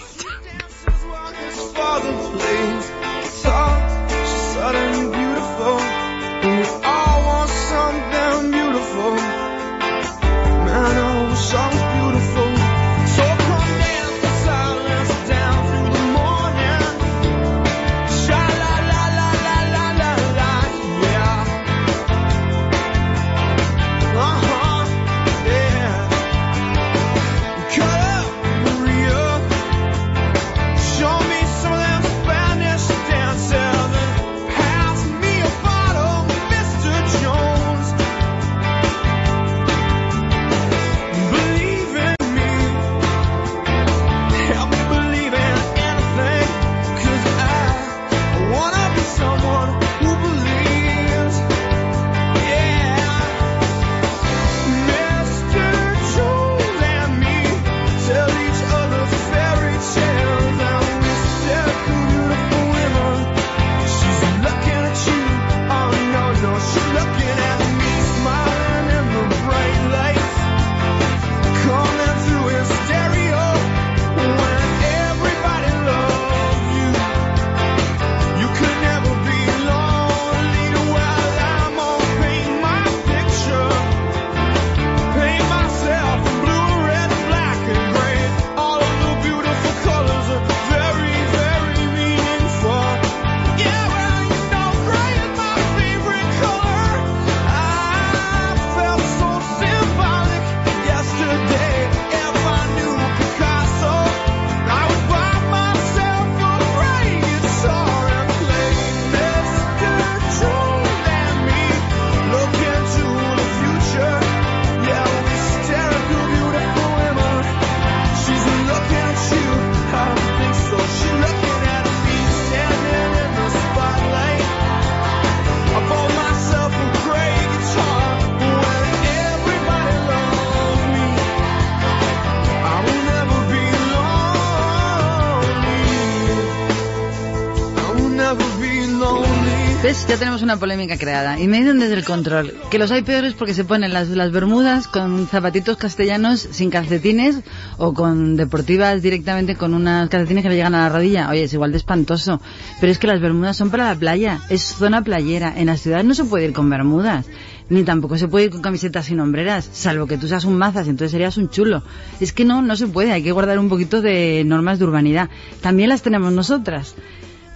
Ya tenemos una polémica creada. Y me dicen desde el control que los hay peores porque se ponen las, bermudas con zapatitos castellanos sin calcetines o con deportivas directamente con unas calcetines que le llegan a la rodilla. Oye, es igual de espantoso. Pero es que las bermudas son para la playa. Es zona playera. En las ciudades no se puede ir con bermudas. Ni tampoco se puede ir con camisetas sin hombreras. Salvo que tú seas un mazas, entonces serías un chulo. Es que no, no se puede. Hay que guardar un poquito de normas de urbanidad. También las tenemos nosotras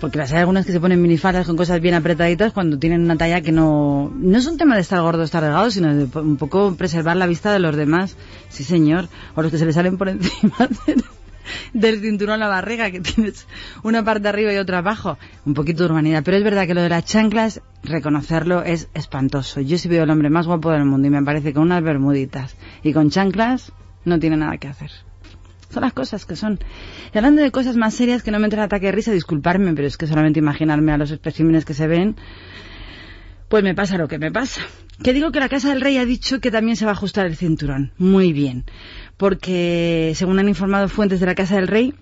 porque las hay algunas que se ponen minifaldas con cosas bien apretaditas cuando tienen una talla que no no es un tema de estar gordo o estar delgado sino de un poco preservar la vista de los demás. Sí señor. O los que se le salen por *laughs* encima del, cinturón a la barriga que tienes una parte arriba y otra abajo. Un poquito de urbanidad. Pero es verdad que lo de las chanclas reconocerlo es espantoso. Yo sí veo el hombre más guapo del mundo y me parece con unas bermuditas y con chanclas no tiene nada que hacer son las cosas que son. Y hablando de cosas más serias que no me entra el ataque de risa, disculparme, pero es que solamente imaginarme a los especímenes que se ven, pues me pasa lo que me pasa. Que digo que la Casa del Rey ha dicho que también se va a ajustar el cinturón. Muy bien. Porque, según han informado fuentes de la Casa del Rey,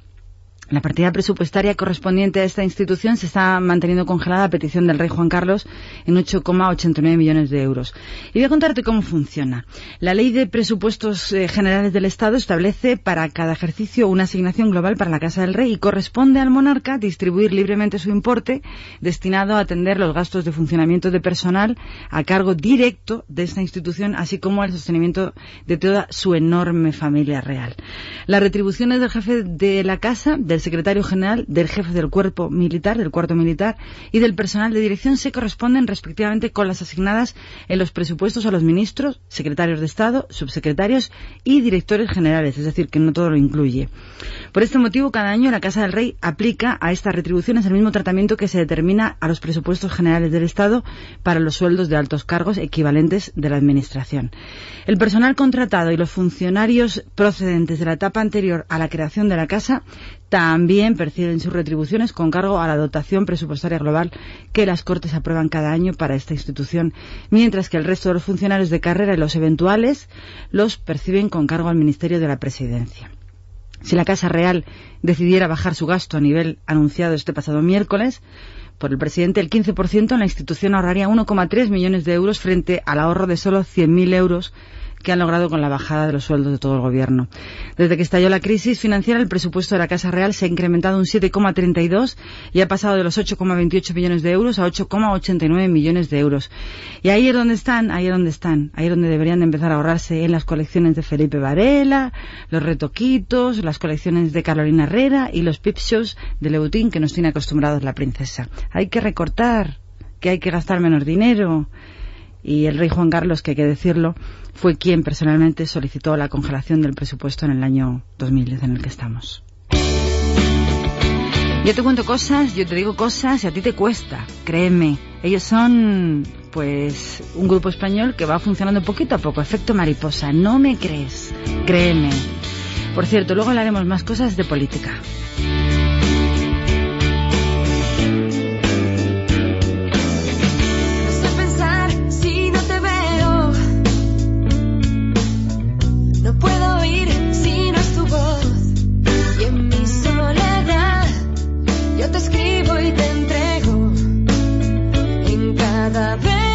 la partida presupuestaria correspondiente a esta institución se está manteniendo congelada a petición del rey Juan Carlos en 8,89 millones de euros. Y voy a contarte cómo funciona. La ley de presupuestos eh, generales del Estado establece para cada ejercicio una asignación global para la Casa del Rey y corresponde al monarca distribuir libremente su importe destinado a atender los gastos de funcionamiento de personal a cargo directo de esta institución, así como al sostenimiento de toda su enorme familia real. Las retribuciones del jefe de la Casa, del secretario general, del jefe del cuerpo militar, del cuarto militar y del personal de dirección se corresponden respectivamente con las asignadas en los presupuestos a los ministros, secretarios de Estado, subsecretarios y directores generales, es decir, que no todo lo incluye. Por este motivo, cada año la Casa del Rey aplica a estas retribuciones el mismo tratamiento que se determina a los presupuestos generales del Estado para los sueldos de altos cargos equivalentes de la Administración. El personal contratado y los funcionarios procedentes de la etapa anterior a la creación de la Casa también perciben sus retribuciones con cargo a la dotación presupuestaria global que las Cortes aprueban cada año para esta institución, mientras que el resto de los funcionarios de carrera y los eventuales los perciben con cargo al Ministerio de la Presidencia. Si la Casa Real decidiera bajar su gasto a nivel anunciado este pasado miércoles, por el presidente el 15%, la institución ahorraría 1,3 millones de euros frente al ahorro de solo 100.000 euros que han logrado con la bajada de los sueldos de todo el gobierno. Desde que estalló la crisis financiera, el presupuesto de la Casa Real se ha incrementado un 7,32 y ha pasado de los 8,28 millones de euros a 8,89 millones de euros. Y ahí es donde están, ahí es donde están, ahí es donde deberían de empezar a ahorrarse en las colecciones de Felipe Varela, los retoquitos, las colecciones de Carolina Herrera y los pip shows de Leutín que nos tiene acostumbrados la princesa. Hay que recortar, que hay que gastar menos dinero. Y el rey Juan Carlos, que hay que decirlo, fue quien personalmente solicitó la congelación del presupuesto en el año 2010 en el que estamos. Yo te cuento cosas, yo te digo cosas y a ti te cuesta, créeme. Ellos son, pues, un grupo español que va funcionando poquito a poco, efecto mariposa. No me crees, créeme. Por cierto, luego hablaremos más cosas de política. No puedo oír si no es tu voz. Y en mi soledad yo te escribo y te entrego. En cada verso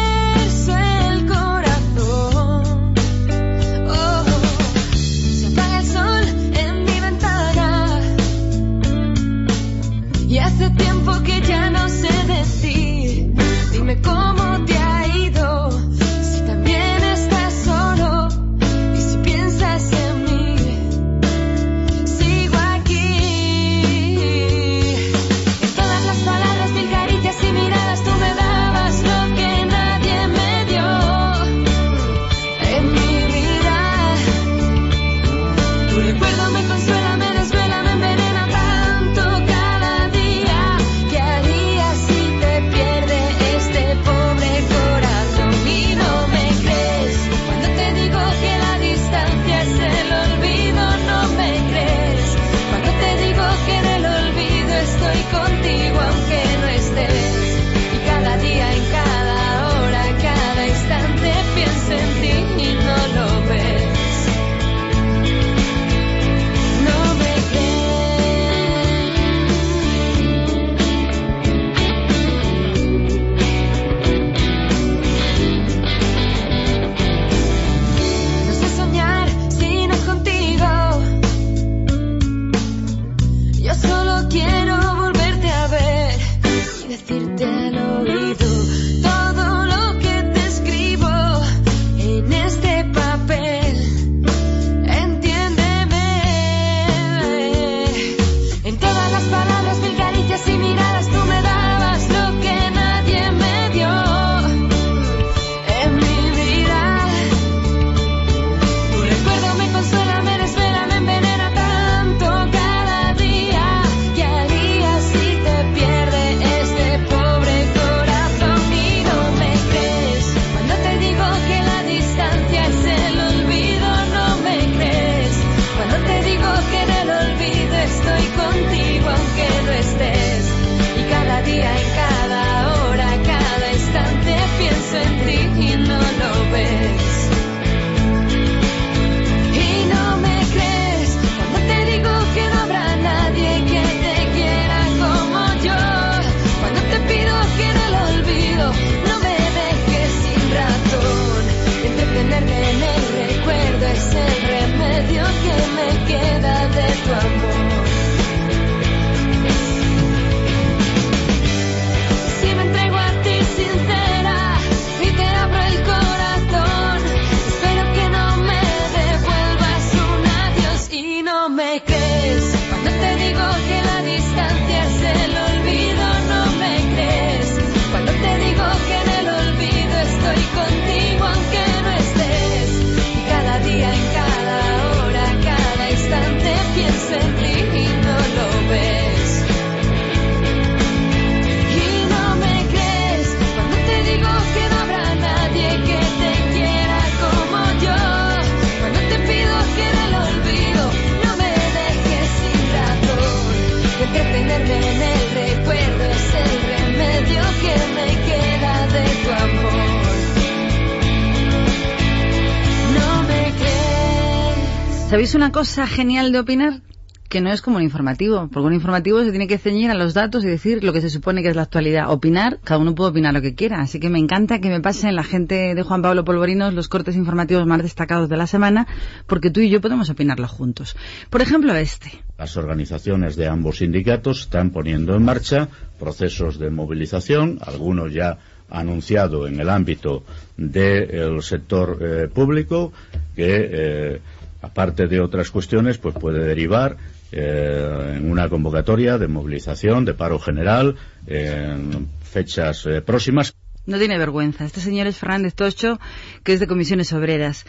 ¿Sabéis una cosa genial de opinar? que no es como un informativo, porque un informativo se tiene que ceñir a los datos y decir lo que se supone que es la actualidad. Opinar, cada uno puede opinar lo que quiera, así que me encanta que me pasen la gente de Juan Pablo Polvorinos los cortes informativos más destacados de la semana, porque tú y yo podemos opinarlo juntos. Por ejemplo, este. Las organizaciones de ambos sindicatos están poniendo en marcha procesos de movilización, algunos ya anunciado en el ámbito del sector eh, público, que eh, aparte de otras cuestiones, pues puede derivar eh, en una convocatoria de movilización, de paro general, en fechas eh, próximas. No tiene vergüenza. Este señor es Fernández Tocho, que es de comisiones obreras.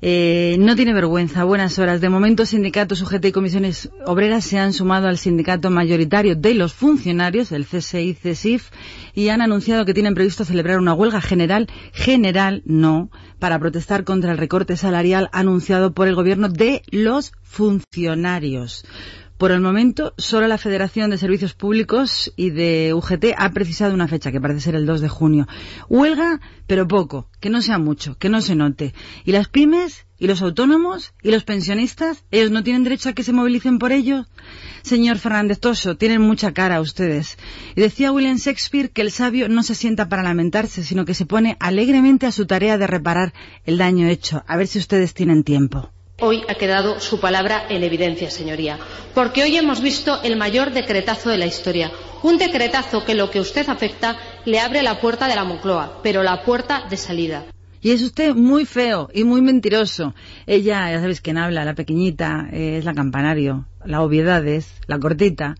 Eh, no tiene vergüenza. Buenas horas. De momento, sindicatos, UGT y comisiones obreras se han sumado al sindicato mayoritario de los funcionarios, el CSI-CSIF, y han anunciado que tienen previsto celebrar una huelga general, general no, para protestar contra el recorte salarial anunciado por el gobierno de los funcionarios. Por el momento, solo la Federación de Servicios Públicos y de UGT ha precisado una fecha, que parece ser el 2 de junio. Huelga, pero poco, que no sea mucho, que no se note. ¿Y las pymes? ¿Y los autónomos? ¿Y los pensionistas? ¿Ellos no tienen derecho a que se movilicen por ello? Señor Fernández Toso, tienen mucha cara ustedes. Y decía William Shakespeare que el sabio no se sienta para lamentarse, sino que se pone alegremente a su tarea de reparar el daño hecho. A ver si ustedes tienen tiempo. Hoy ha quedado su palabra en evidencia, señoría, porque hoy hemos visto el mayor decretazo de la historia. Un decretazo que lo que usted afecta le abre la puerta de la Moncloa, pero la puerta de salida. Y es usted muy feo y muy mentiroso. Ella, ya sabéis quién habla, la pequeñita, eh, es la campanario, la obviedad es, la cortita.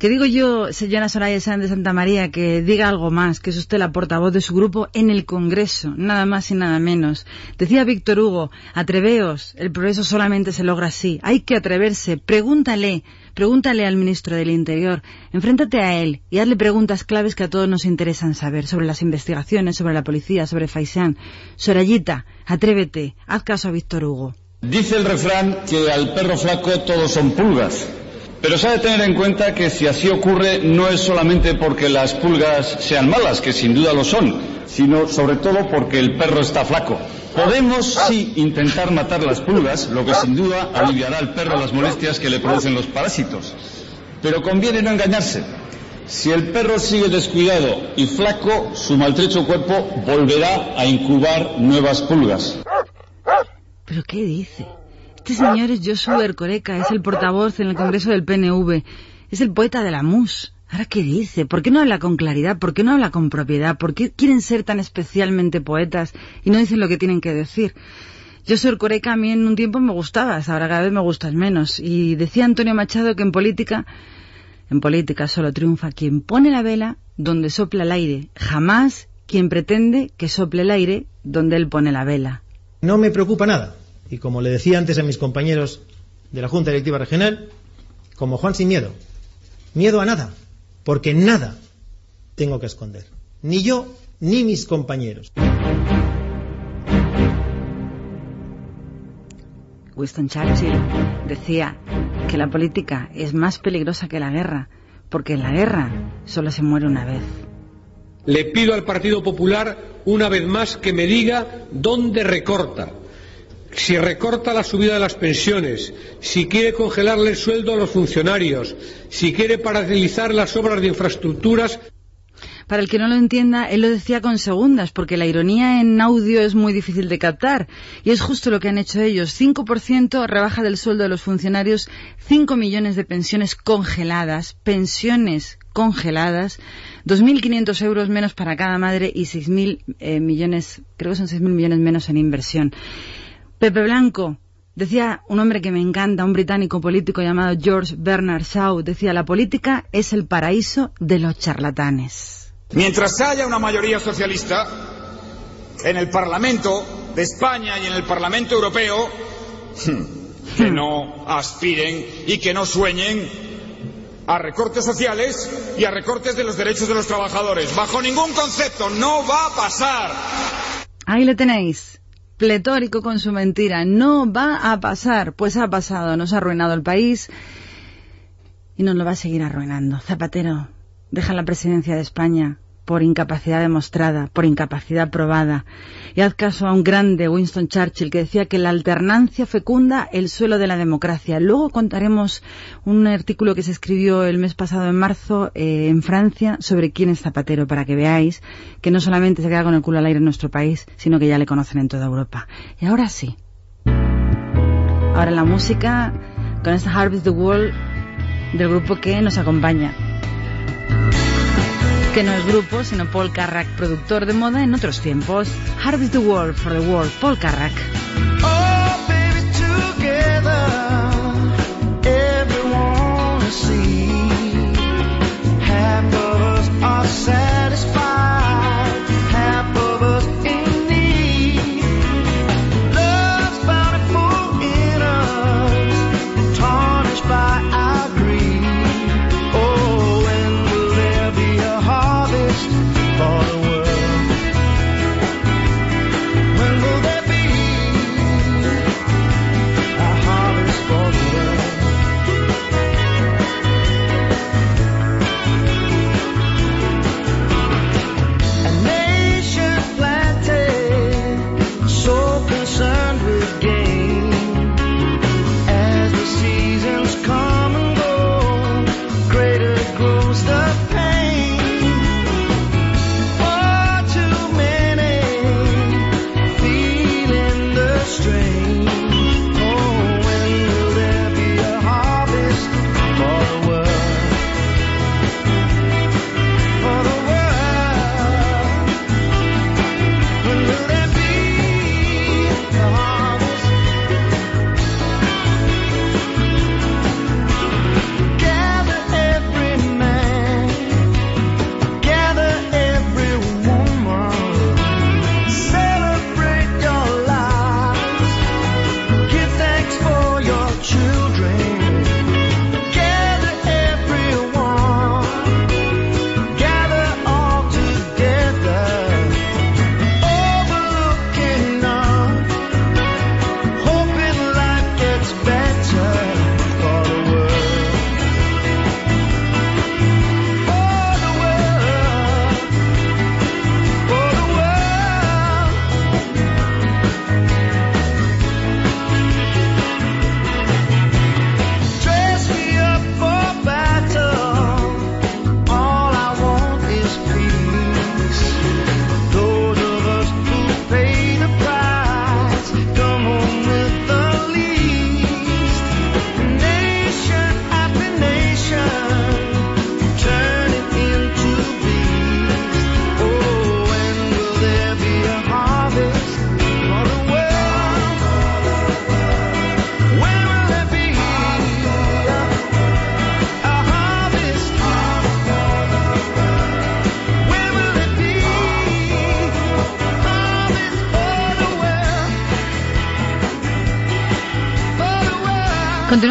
Que digo yo, señora Soraya Sánchez de Santa María, que diga algo más, que es usted la portavoz de su grupo en el Congreso, nada más y nada menos. Decía Víctor Hugo, atreveos, el progreso solamente se logra así. Hay que atreverse, pregúntale, pregúntale al ministro del Interior, enfréntate a él y hazle preguntas claves que a todos nos interesan saber sobre las investigaciones, sobre la policía, sobre Faisán. Sorayita, atrévete, haz caso a Víctor Hugo. Dice el refrán que al perro flaco todos son pulgas. Pero se ha de tener en cuenta que si así ocurre no es solamente porque las pulgas sean malas, que sin duda lo son, sino sobre todo porque el perro está flaco. Podemos sí intentar matar las pulgas, lo que sin duda aliviará al perro las molestias que le producen los parásitos. Pero conviene no engañarse. Si el perro sigue descuidado y flaco, su maltrecho cuerpo volverá a incubar nuevas pulgas. ¿Pero qué dice? Este señor es Joshua Ercoreca, es el portavoz en el Congreso del PNV, es el poeta de la MUS. ¿Ahora qué dice? ¿Por qué no habla con claridad? ¿Por qué no habla con propiedad? ¿Por qué quieren ser tan especialmente poetas y no dicen lo que tienen que decir? Joshua Ercoreca a mí en un tiempo me gustabas, ahora cada vez me gustas menos. Y decía Antonio Machado que en política, en política solo triunfa quien pone la vela donde sopla el aire, jamás quien pretende que sople el aire donde él pone la vela. No me preocupa nada y como le decía antes a mis compañeros de la Junta Directiva Regional, como Juan sin miedo. Miedo a nada, porque nada tengo que esconder. Ni yo ni mis compañeros. Winston Churchill decía que la política es más peligrosa que la guerra, porque en la guerra solo se muere una vez. Le pido al Partido Popular una vez más que me diga dónde recorta, si recorta la subida de las pensiones, si quiere congelarle el sueldo a los funcionarios, si quiere paralizar las obras de infraestructuras. Para el que no lo entienda, él lo decía con segundas, porque la ironía en audio es muy difícil de captar. Y es justo lo que han hecho ellos. 5% rebaja del sueldo de los funcionarios, 5 millones de pensiones congeladas, pensiones congeladas, 2.500 euros menos para cada madre y 6.000 eh, millones, creo que son 6.000 millones menos en inversión. Pepe Blanco, decía un hombre que me encanta, un británico político llamado George Bernard Shaw, decía, la política es el paraíso de los charlatanes. Mientras haya una mayoría socialista en el Parlamento de España y en el Parlamento Europeo, que no aspiren y que no sueñen a recortes sociales y a recortes de los derechos de los trabajadores. Bajo ningún concepto, no va a pasar. Ahí le tenéis pletórico con su mentira. No va a pasar, pues ha pasado, nos ha arruinado el país y nos lo va a seguir arruinando. Zapatero, deja la presidencia de España por incapacidad demostrada, por incapacidad probada. Y haz caso a un grande, Winston Churchill, que decía que la alternancia fecunda el suelo de la democracia. Luego contaremos un artículo que se escribió el mes pasado en marzo eh, en Francia sobre quién es Zapatero, para que veáis que no solamente se queda con el culo al aire en nuestro país, sino que ya le conocen en toda Europa. Y ahora sí. Ahora la música con esta Harvest the World del grupo que nos acompaña. Que no es grupo, sino Paul Carrack, productor de moda en otros tiempos. Harvest the World for the World, Paul Carrack. Oh,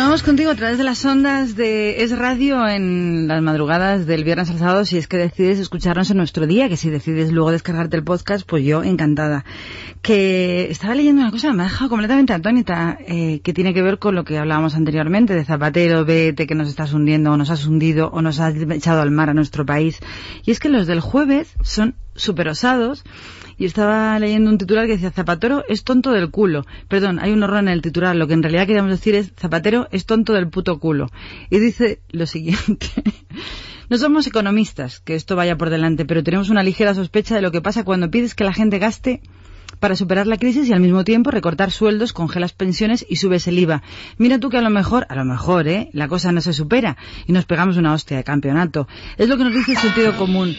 Continuamos contigo a través de las ondas de Es Radio en las madrugadas del viernes al sábado si es que decides escucharnos en nuestro día, que si decides luego descargarte el podcast, pues yo encantada. Que estaba leyendo una cosa, me ha dejado completamente atónita, eh, que tiene que ver con lo que hablábamos anteriormente, de Zapatero, vete, que nos estás hundiendo, o nos has hundido, o nos has echado al mar a nuestro país. Y es que los del jueves son súper osados, y estaba leyendo un titular que decía Zapatero es tonto del culo. Perdón, hay un horror en el titular. Lo que en realidad queríamos decir es Zapatero es tonto del puto culo. Y dice lo siguiente. *laughs* No somos economistas, que esto vaya por delante, pero tenemos una ligera sospecha de lo que pasa cuando pides que la gente gaste para superar la crisis y al mismo tiempo recortar sueldos, congelas pensiones y subes el IVA. Mira tú que a lo mejor, a lo mejor, ¿eh? La cosa no se supera y nos pegamos una hostia de campeonato. Es lo que nos dice el sentido común.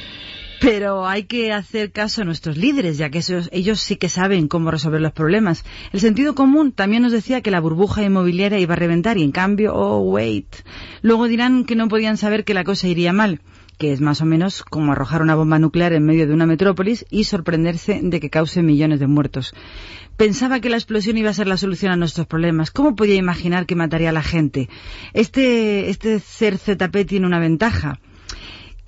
Pero hay que hacer caso a nuestros líderes, ya que ellos sí que saben cómo resolver los problemas. El sentido común también nos decía que la burbuja inmobiliaria iba a reventar y en cambio, oh, wait. Luego dirán que no podían saber que la cosa iría mal, que es más o menos como arrojar una bomba nuclear en medio de una metrópolis y sorprenderse de que cause millones de muertos. Pensaba que la explosión iba a ser la solución a nuestros problemas. ¿Cómo podía imaginar que mataría a la gente? Este, este ser ZP tiene una ventaja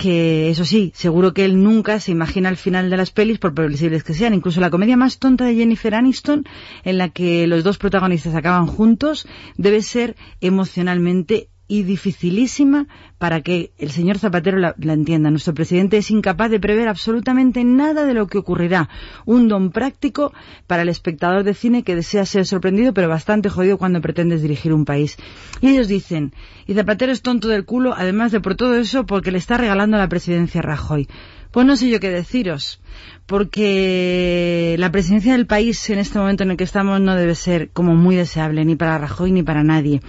que eso sí, seguro que él nunca se imagina el final de las pelis por previsibles que sean. Incluso la comedia más tonta de Jennifer Aniston, en la que los dos protagonistas acaban juntos, debe ser emocionalmente y dificilísima para que el señor Zapatero la, entienda. Nuestro presidente es incapaz de prever absolutamente nada de lo que ocurrirá. Un don práctico para el espectador de cine que desea ser sorprendido, pero bastante jodido cuando pretendes dirigir un país. Y ellos dicen, y Zapatero es tonto del culo, además de por todo eso, porque le está regalando la presidencia Rajoy. Pues no sé yo qué deciros, porque la presidencia del país en este momento en el que estamos no debe ser como muy deseable ni para Rajoy ni para nadie.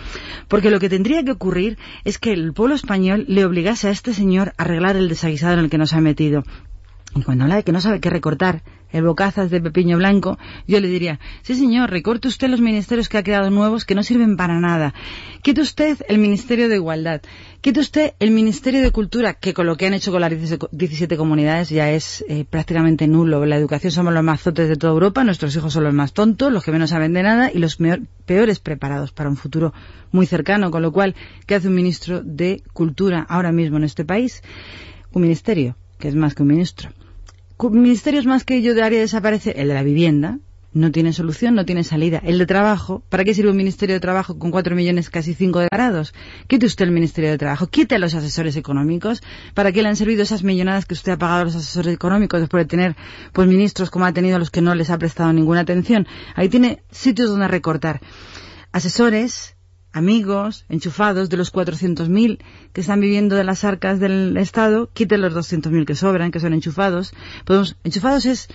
Porque lo que tendría que ocurrir es que el pueblo español le obligase a este señor a arreglar el desaguisado en el que nos ha metido. Y cuando habla de que no sabe qué recortar, el bocazas de Pepiño Blanco, yo le diría, sí señor, recorte usted los ministerios que ha creado nuevos que no sirven para nada. Quite usted el Ministerio de Igualdad. Quite usted el Ministerio de Cultura, que con lo que han hecho con las 17 comunidades ya es eh, prácticamente nulo. La educación somos los más de toda Europa, nuestros hijos son los más tontos, los que menos saben de nada y los peores preparados para un futuro muy cercano. Con lo cual, ¿qué hace un ministro de Cultura ahora mismo en este país? Un ministerio, que es más que un ministro ministerios más que yo haría desaparecer el de la vivienda, no tiene solución, no tiene salida. El de trabajo, ¿para qué sirve un ministerio de trabajo con cuatro millones, casi cinco de parados? Quite usted el ministerio de trabajo, quite a los asesores económicos. ¿Para qué le han servido esas millonadas que usted ha pagado a los asesores económicos después de tener, pues, ministros como ha tenido los que no les ha prestado ninguna atención? Ahí tiene sitios donde recortar. Asesores, amigos, enchufados, de los 400.000 que están viviendo de las arcas del Estado, quite los 200.000 que sobran, que son enchufados. Podemos, enchufados es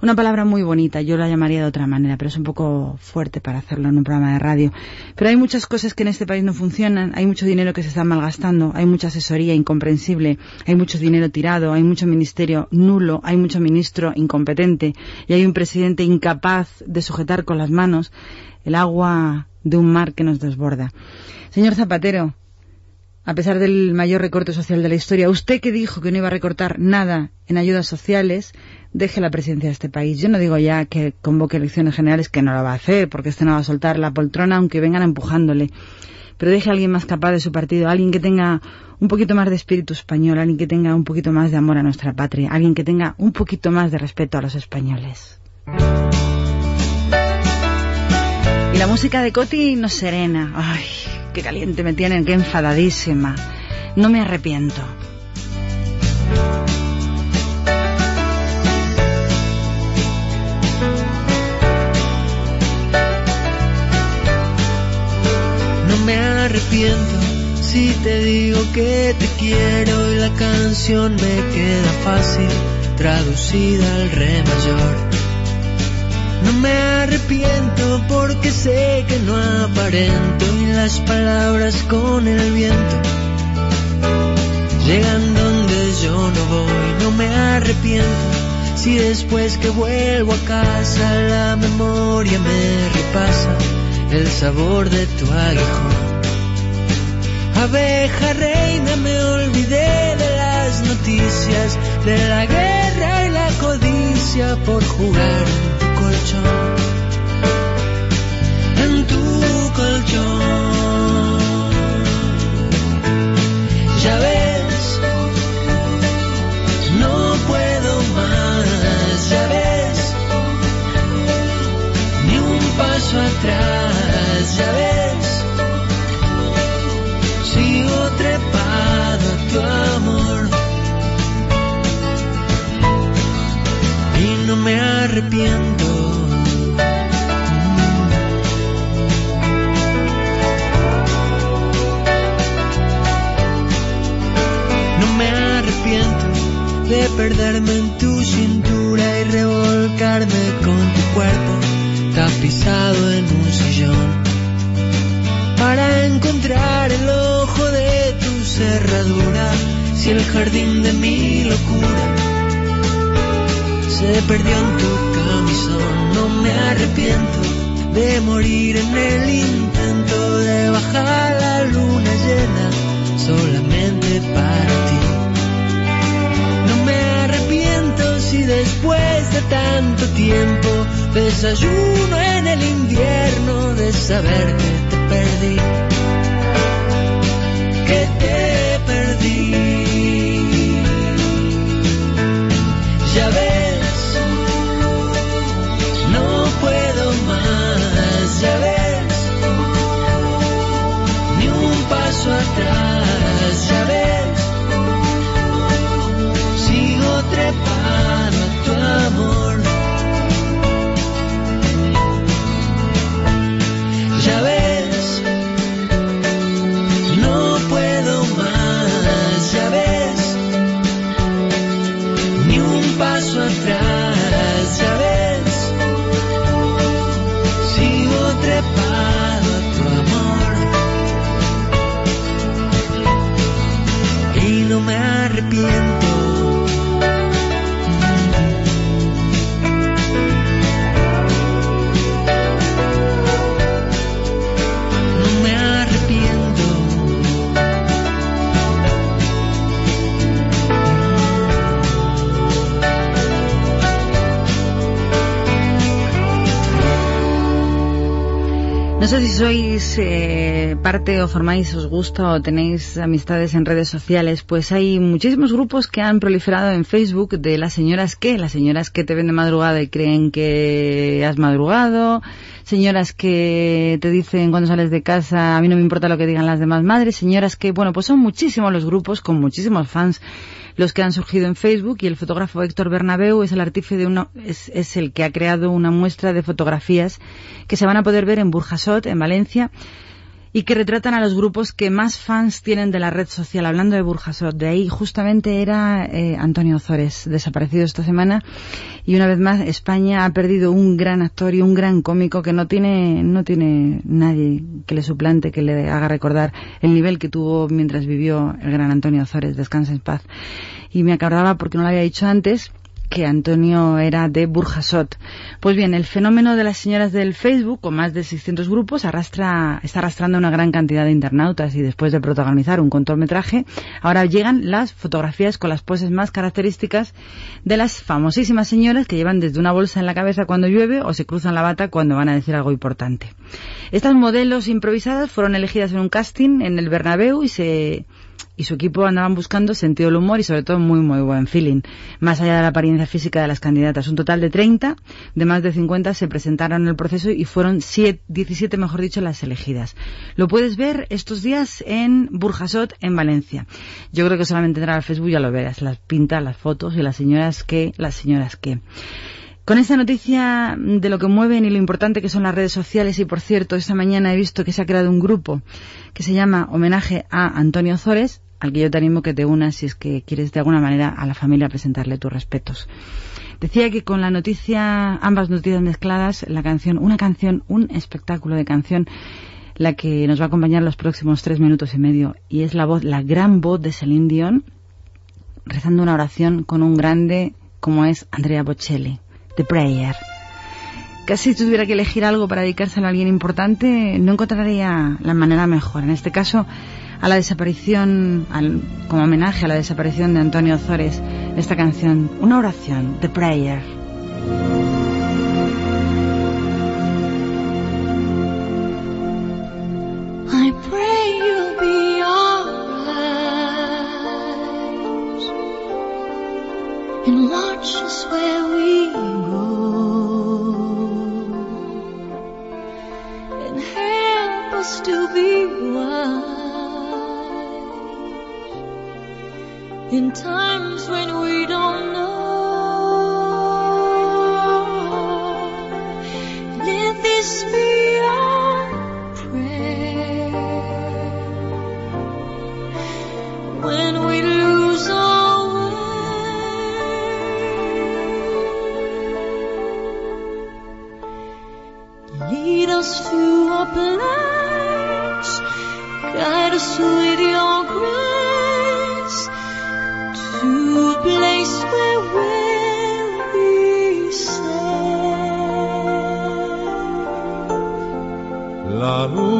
una palabra muy bonita, yo la llamaría de otra manera, pero es un poco fuerte para hacerlo en un programa de radio. Pero hay muchas cosas que en este país no funcionan, hay mucho dinero que se está malgastando, hay mucha asesoría incomprensible, hay mucho dinero tirado, hay mucho ministerio nulo, hay mucho ministro incompetente y hay un presidente incapaz de sujetar con las manos el agua de un mar que nos desborda. Señor Zapatero, a pesar del mayor recorte social de la historia, usted que dijo que no iba a recortar nada en ayudas sociales, deje la presidencia de este país. Yo no digo ya que convoque elecciones generales, que no lo va a hacer, porque este no va a soltar la poltrona, aunque vengan empujándole. Pero deje a alguien más capaz de su partido, alguien que tenga un poquito más de espíritu español, alguien que tenga un poquito más de amor a nuestra patria, alguien que tenga un poquito más de respeto a los españoles. La música de Coti nos serena. Ay, qué caliente me tienen, qué enfadadísima. No me arrepiento. No me arrepiento si te digo que te quiero y la canción me queda fácil traducida al re mayor. No me arrepiento porque sé que no aparento y las palabras con el viento llegan donde yo no voy. No me arrepiento si después que vuelvo a casa la memoria me repasa el sabor de tu aguijón. Abeja reina, me olvidé de las noticias, de la guerra codicia por jugar colchón, en tu colchón. Ya ves, No me arrepiento de perderme en tu cintura y revolcarme con tu cuerpo tapizado en un sillón para encontrar el ojo de tu cerradura. Si el jardín de mi locura se perdió en tu no me arrepiento de morir en el intento de bajar la luna llena solamente para ti. No me arrepiento si después de tanto tiempo desayuno en el invierno de saber que te perdí, sois eh, parte o formáis, os gusta o tenéis amistades en redes sociales, pues hay muchísimos grupos que han proliferado en Facebook de las señoras que, las señoras que te ven de madrugada y creen que has madrugado, señoras que te dicen cuando sales de casa, a mí no me importa lo que digan las demás madres, señoras que, bueno, pues son muchísimos los grupos con muchísimos fans los que han surgido en Facebook y el fotógrafo Héctor Bernabeu es el artífice de uno, es, es el que ha creado una muestra de fotografías que se van a poder ver en Burjasot, en Valencia, y que retratan a los grupos que más fans tienen de la red social. Hablando de Burjasot, de ahí justamente era eh, Antonio Ozores, desaparecido esta semana. Y una vez más, España ha perdido un gran actor y un gran cómico que no tiene, no tiene nadie que le suplante, que le haga recordar el nivel que tuvo mientras vivió el gran Antonio Ozores. Descansa en paz. Y me acordaba, porque no lo había dicho antes, que Antonio era de Burjasot. Pues bien, el fenómeno de las señoras del Facebook, con más de 600 grupos, arrastra, está arrastrando una gran cantidad de internautas y después de protagonizar un cortometraje, ahora llegan las fotografías con las poses más características de las famosísimas señoras que llevan desde una bolsa en la cabeza cuando llueve o se cruzan la bata cuando van a decir algo importante. Estas modelos improvisadas fueron elegidas en un casting en el Bernabéu y se y su equipo andaban buscando sentido del humor y sobre todo muy muy buen feeling, más allá de la apariencia física de las candidatas. Un total de 30, de más de 50 se presentaron en el proceso y fueron 7, 17, mejor dicho, las elegidas. Lo puedes ver estos días en Burjasot, en Valencia. Yo creo que solamente entrar al Facebook ya lo verás, las pintas, las fotos y las señoras que, las señoras que. Con esta noticia de lo que mueven y lo importante que son las redes sociales, y por cierto, esta mañana he visto que se ha creado un grupo que se llama Homenaje a Antonio Zores, al que yo te animo que te unas si es que quieres de alguna manera a la familia presentarle tus respetos. Decía que con la noticia, ambas noticias mezcladas, la canción, una canción, un espectáculo de canción, la que nos va a acompañar los próximos tres minutos y medio, y es la voz, la gran voz de Celine Dion, rezando una oración con un grande como es Andrea Bocelli. The Prayer. Casi si tuviera que elegir algo para dedicárselo a alguien importante, no encontraría la manera mejor. En este caso, a la desaparición, como homenaje a la desaparición de Antonio Ozores, esta canción, una oración, The Prayer. I pray you'll be watch us where we go and us to be wise in times when we don't know. Let this be our prayer when we lose our way. Lead us to a place, guide us with your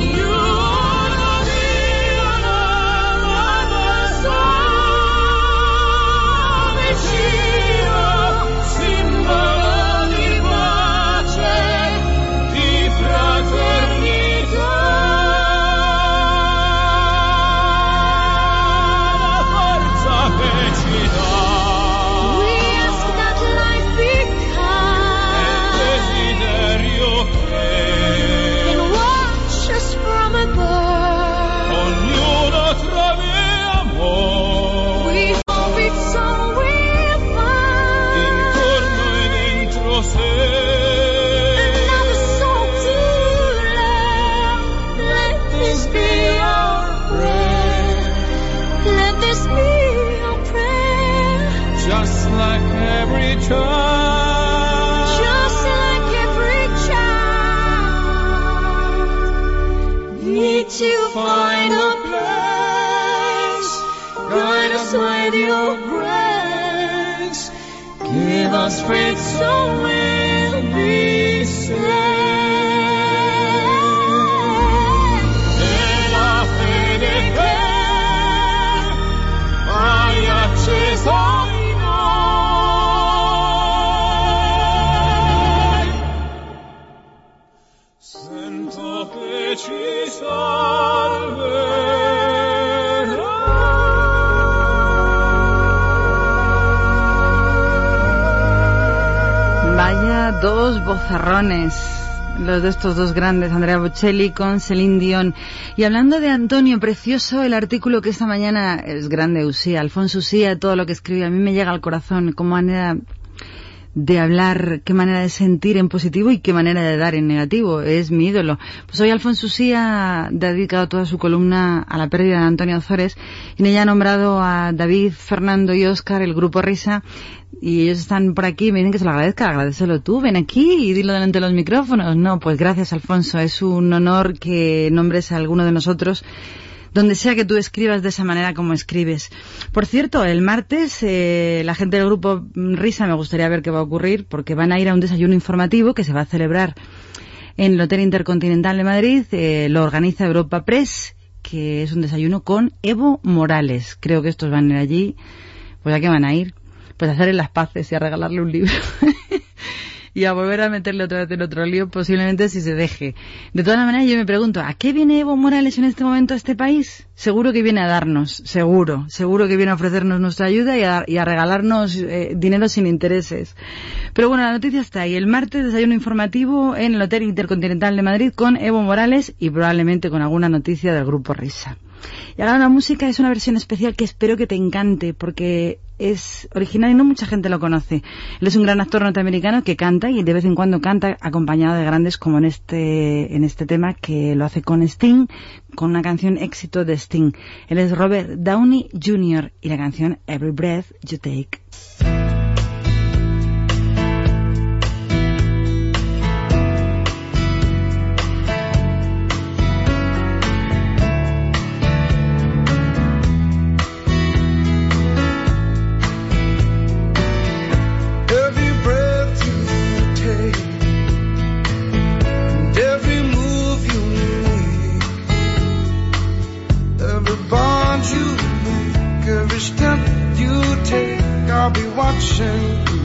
you. so will be said. Dos bozarrones. Los de estos dos grandes, Andrea Bocelli con Celine Dion. Y hablando de Antonio, precioso el artículo que esta mañana es grande, Usía, Alfonso Usía, todo lo que escribe, a mí me llega al corazón, como manera de hablar, qué manera de sentir en positivo y qué manera de dar en negativo. Es mi ídolo. Pues hoy Alfonso Usía ha dedicado toda su columna a la pérdida de Antonio Ozores y en ella ha nombrado a David, Fernando y Óscar, el grupo Risa, y ellos están por aquí y me dicen que se lo agradezca, agradecelo tú, ven aquí y dilo delante de los micrófonos. No, pues gracias Alfonso, es un honor que nombres a alguno de nosotros donde sea que tú escribas de esa manera como escribes. Por cierto, el martes eh, la gente del grupo Risa me gustaría ver qué va a ocurrir porque van a ir a un desayuno informativo que se va a celebrar en el Hotel Intercontinental de Madrid. eh, lo organiza Europa Press, que es un desayuno con Evo Morales. Creo que estos van a ir allí. Pues a qué van a ir? Pues a hacerle las paces y a regalarle un libro. *laughs* y a volver a meterle otra vez en otro lío, posiblemente si se deje. De todas maneras, yo me pregunto, ¿a qué viene Evo Morales en este momento a este país? Seguro que viene a darnos, seguro, seguro que viene a ofrecernos nuestra ayuda y a, y a regalarnos eh, dinero sin intereses. Pero bueno, la noticia está ahí. El martes desayuno informativo en el Hotel Intercontinental de Madrid con Evo Morales y probablemente con alguna noticia del grupo Risa. Y ahora la música es una versión especial que espero que te encante porque es original y no mucha gente lo conoce. Él es un gran actor norteamericano que canta y de vez en cuando canta acompañado de grandes como en este, en este tema que lo hace con Sting, con una canción éxito de Sting. Él es Robert Downey Jr. y la canción Every Breath You Take. Watching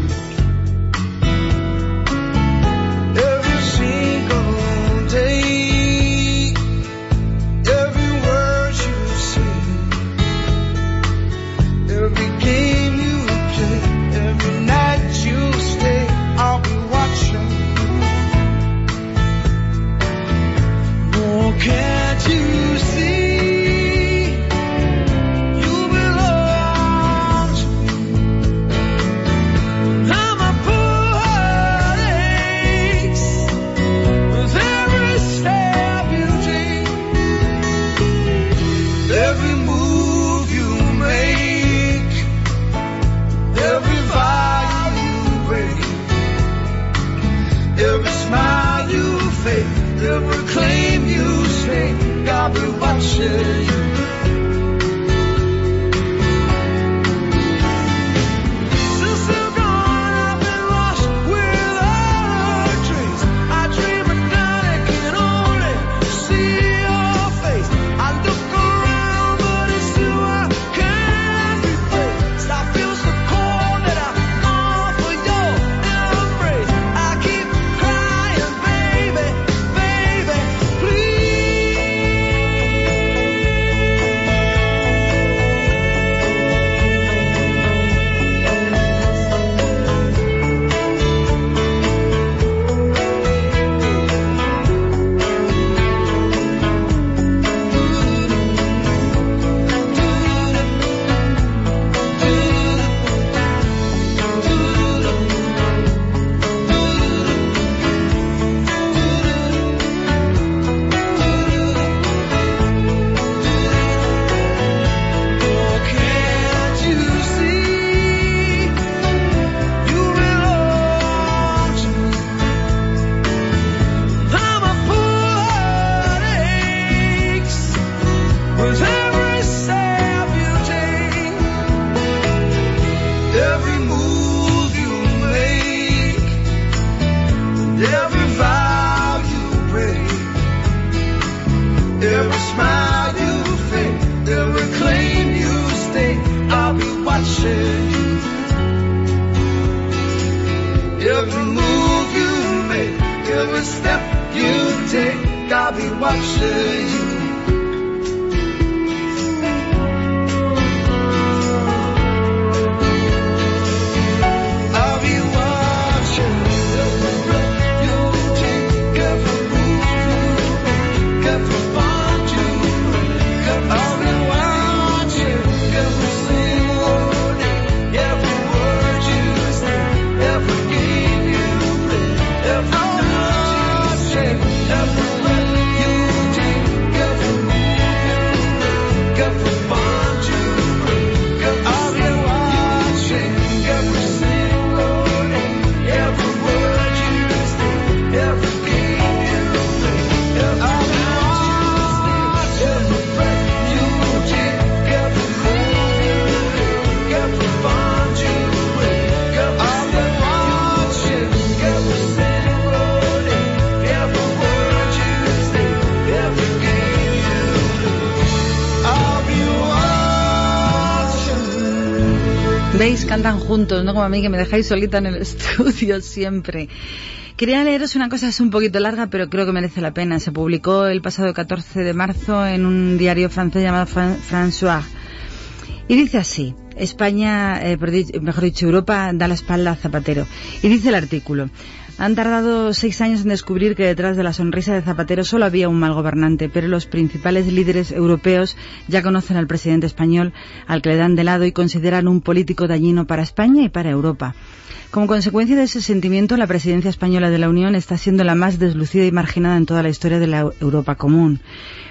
¿Veis? Cantan juntos, no como a mí que me dejáis solita en el *laughs* estudio siempre. Quería leeros una cosa, es un poquito larga, pero creo que merece la pena. Se publicó el pasado 14 de marzo en un diario francés llamado Fran- François. Y dice así, España, eh, mejor dicho, Europa da la espalda a Zapatero. Y dice el artículo, han tardado seis años en descubrir que detrás de la sonrisa de Zapatero solo había un mal gobernante, pero los principales líderes europeos ya conocen al presidente español, al que le dan de lado y consideran un político dañino para España y para Europa. Como consecuencia de ese sentimiento, la presidencia española de la Unión está siendo la más deslucida y marginada en toda la historia de la Europa común.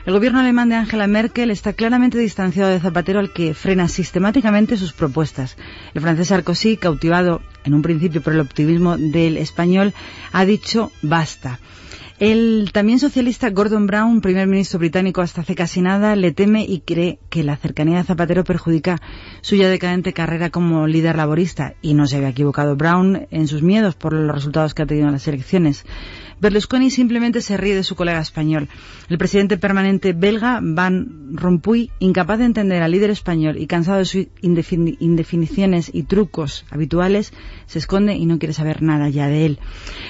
El gobierno alemán de Angela Merkel está claramente distanciado de Zapatero al que frena sistemáticamente sus propuestas. El francés Sarkozy, cautivado en un principio por el optimismo del español, ha dicho basta. El también socialista Gordon Brown, primer ministro británico hasta hace casi nada, le teme y cree que la cercanía de Zapatero perjudica su ya decadente carrera como líder laborista. Y no se había equivocado Brown en sus miedos por los resultados que ha tenido en las elecciones. Berlusconi simplemente se ríe de su colega español. El presidente permanente belga, Van Rompuy, incapaz de entender al líder español y cansado de sus indefin- indefiniciones y trucos habituales, se esconde y no quiere saber nada ya de él.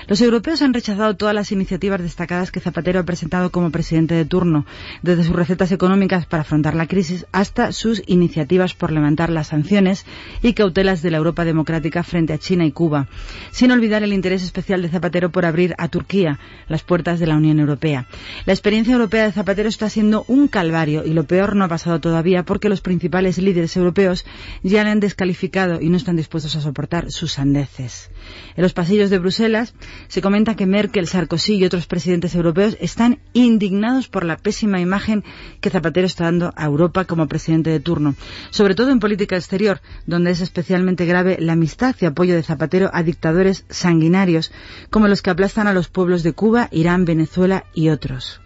Los europeos han rechazado todas las iniciativas destacadas que Zapatero ha presentado como presidente de turno, desde sus recetas económicas para afrontar la crisis hasta sus iniciativas por levantar las sanciones y cautelas de la Europa democrática frente a China y Cuba, sin olvidar el interés especial de Zapatero por abrir a Turquía las puertas de la Unión Europea. La experiencia europea de Zapatero está siendo un calvario y lo peor no ha pasado todavía porque los principales líderes europeos ya le han descalificado y no están dispuestos a soportar sus sandeces. En los pasillos de Bruselas se comenta que Merkel, Sarkozy y otros presidentes europeos están indignados por la pésima imagen que Zapatero está dando a Europa como presidente de turno, sobre todo en política exterior, donde es especialmente grave la amistad y apoyo de Zapatero a dictadores sanguinarios como los que aplastan a los pueblos de Cuba, Irán, Venezuela y otros.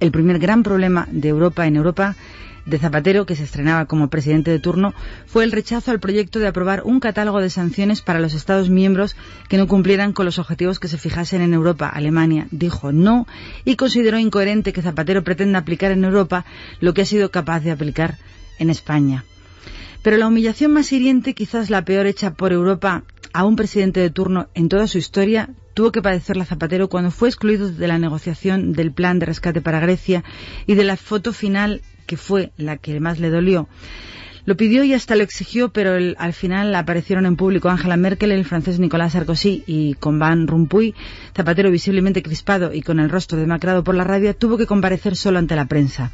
El primer gran problema de Europa en Europa de Zapatero, que se estrenaba como presidente de turno, fue el rechazo al proyecto de aprobar un catálogo de sanciones para los Estados miembros que no cumplieran con los objetivos que se fijasen en Europa. Alemania dijo no y consideró incoherente que Zapatero pretenda aplicar en Europa lo que ha sido capaz de aplicar en España. Pero la humillación más hiriente, quizás la peor hecha por Europa a un presidente de turno en toda su historia, tuvo que padecerla Zapatero cuando fue excluido de la negociación del plan de rescate para Grecia y de la foto final que fue la que más le dolió. Lo pidió y hasta lo exigió, pero al final aparecieron en público Angela Merkel, el francés Nicolas Sarkozy y con Van Rompuy. Zapatero, visiblemente crispado y con el rostro demacrado por la rabia, tuvo que comparecer solo ante la prensa.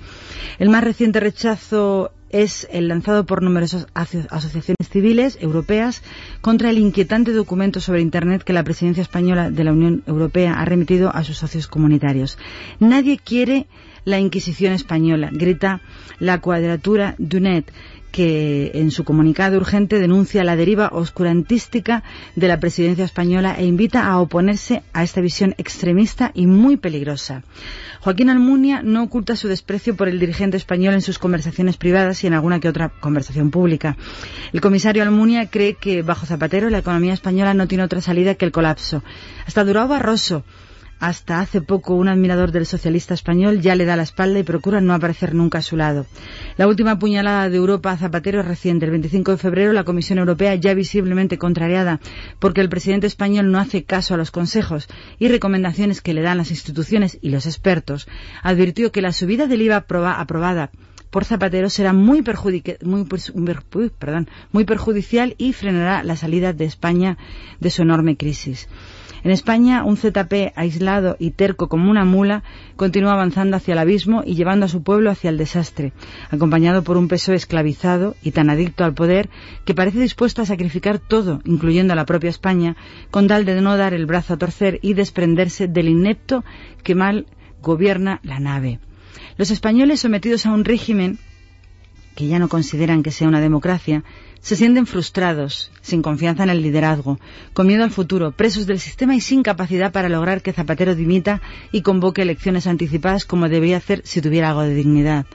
El más reciente rechazo es el lanzado por numerosas aso- asociaciones civiles europeas contra el inquietante documento sobre Internet que la presidencia española de la Unión Europea ha remitido a sus socios comunitarios. Nadie quiere la Inquisición española, grita la cuadratura Dunet, que en su comunicado urgente denuncia la deriva oscurantística de la presidencia española e invita a oponerse a esta visión extremista y muy peligrosa. Joaquín Almunia no oculta su desprecio por el dirigente español en sus conversaciones privadas y en alguna que otra conversación pública. El comisario Almunia cree que bajo Zapatero la economía española no tiene otra salida que el colapso. Hasta Durao Barroso, hasta hace poco un admirador del socialista español ya le da la espalda y procura no aparecer nunca a su lado. La última puñalada de Europa a Zapatero es reciente. El 25 de febrero la Comisión Europea, ya visiblemente contrariada porque el presidente español no hace caso a los consejos y recomendaciones que le dan las instituciones y los expertos, advirtió que la subida del IVA aproba- aprobada por Zapatero será muy, muy perjudicial y frenará la salida de España de su enorme crisis. En España, un ZP aislado y terco como una mula continúa avanzando hacia el abismo y llevando a su pueblo hacia el desastre, acompañado por un peso esclavizado y tan adicto al poder que parece dispuesto a sacrificar todo, incluyendo a la propia España, con tal de no dar el brazo a torcer y desprenderse del inepto que mal gobierna la nave. Los españoles sometidos a un régimen que ya no consideran que sea una democracia, se sienten frustrados, sin confianza en el liderazgo, con miedo al futuro, presos del sistema y sin capacidad para lograr que Zapatero dimita y convoque elecciones anticipadas como debería hacer si tuviera algo de dignidad.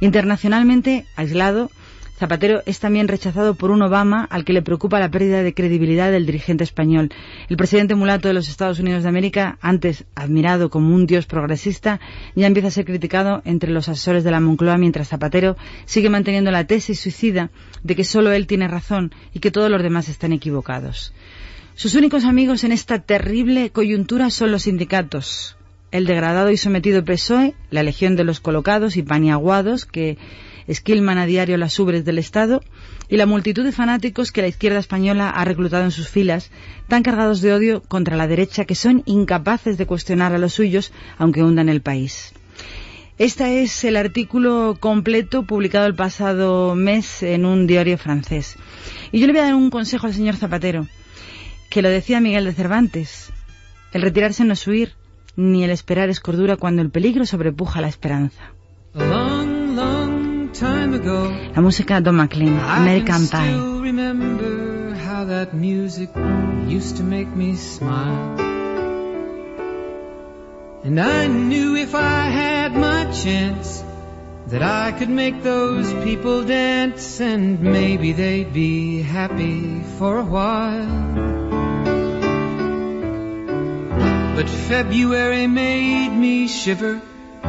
Internacionalmente, aislado, Zapatero es también rechazado por un Obama al que le preocupa la pérdida de credibilidad del dirigente español. El presidente mulato de los Estados Unidos de América, antes admirado como un dios progresista, ya empieza a ser criticado entre los asesores de la Moncloa mientras Zapatero sigue manteniendo la tesis suicida de que solo él tiene razón y que todos los demás están equivocados. Sus únicos amigos en esta terrible coyuntura son los sindicatos, el degradado y sometido PSOE, la legión de los colocados y paniaguados que esquilman a diario las ubres del Estado y la multitud de fanáticos que la izquierda española ha reclutado en sus filas, tan cargados de odio contra la derecha que son incapaces de cuestionar a los suyos aunque hundan el país. Este es el artículo completo publicado el pasado mes en un diario francés. Y yo le voy a dar un consejo al señor Zapatero, que lo decía Miguel de Cervantes. El retirarse no es huir, ni el esperar es cordura cuando el peligro sobrepuja la esperanza. La música Don McLean, I American can Pie. still remember how that music used to make me smile. And I knew if I had my chance that I could make those people dance and maybe they'd be happy for a while. But February made me shiver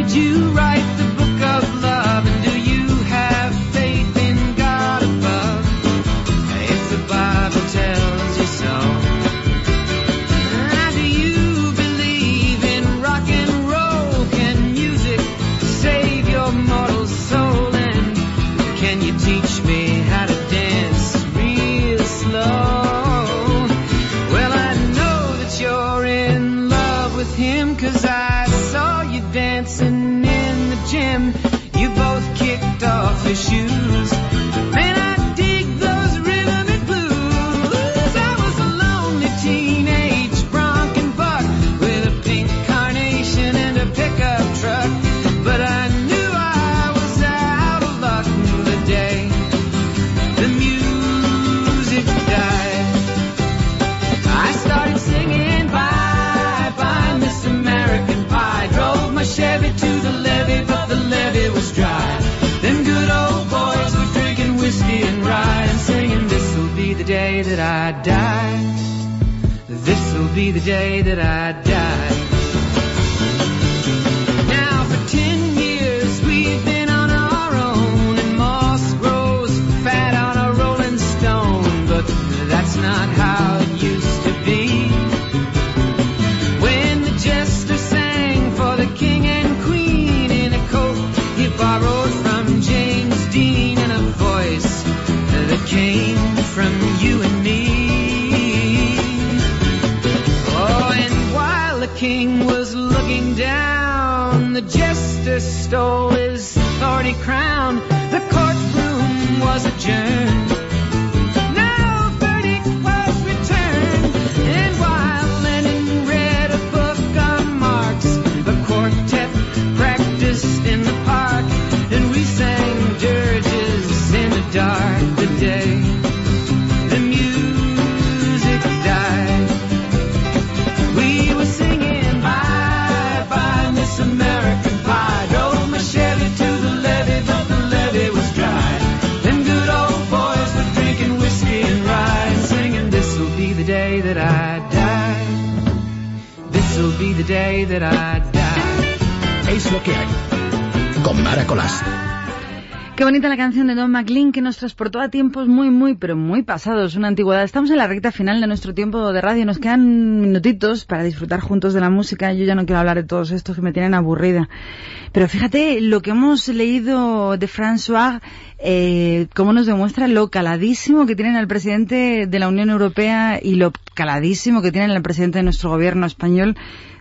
Did you write the book of love? And do you que nos transportó a tiempos muy, muy, pero muy pasados, una antigüedad. Estamos en la recta final de nuestro tiempo de radio. Nos quedan minutitos para disfrutar juntos de la música. Yo ya no quiero hablar de todos estos que me tienen aburrida. Pero fíjate lo que hemos leído de François, eh, cómo nos demuestra lo caladísimo que tienen al presidente de la Unión Europea y lo caladísimo que tienen al presidente de nuestro gobierno español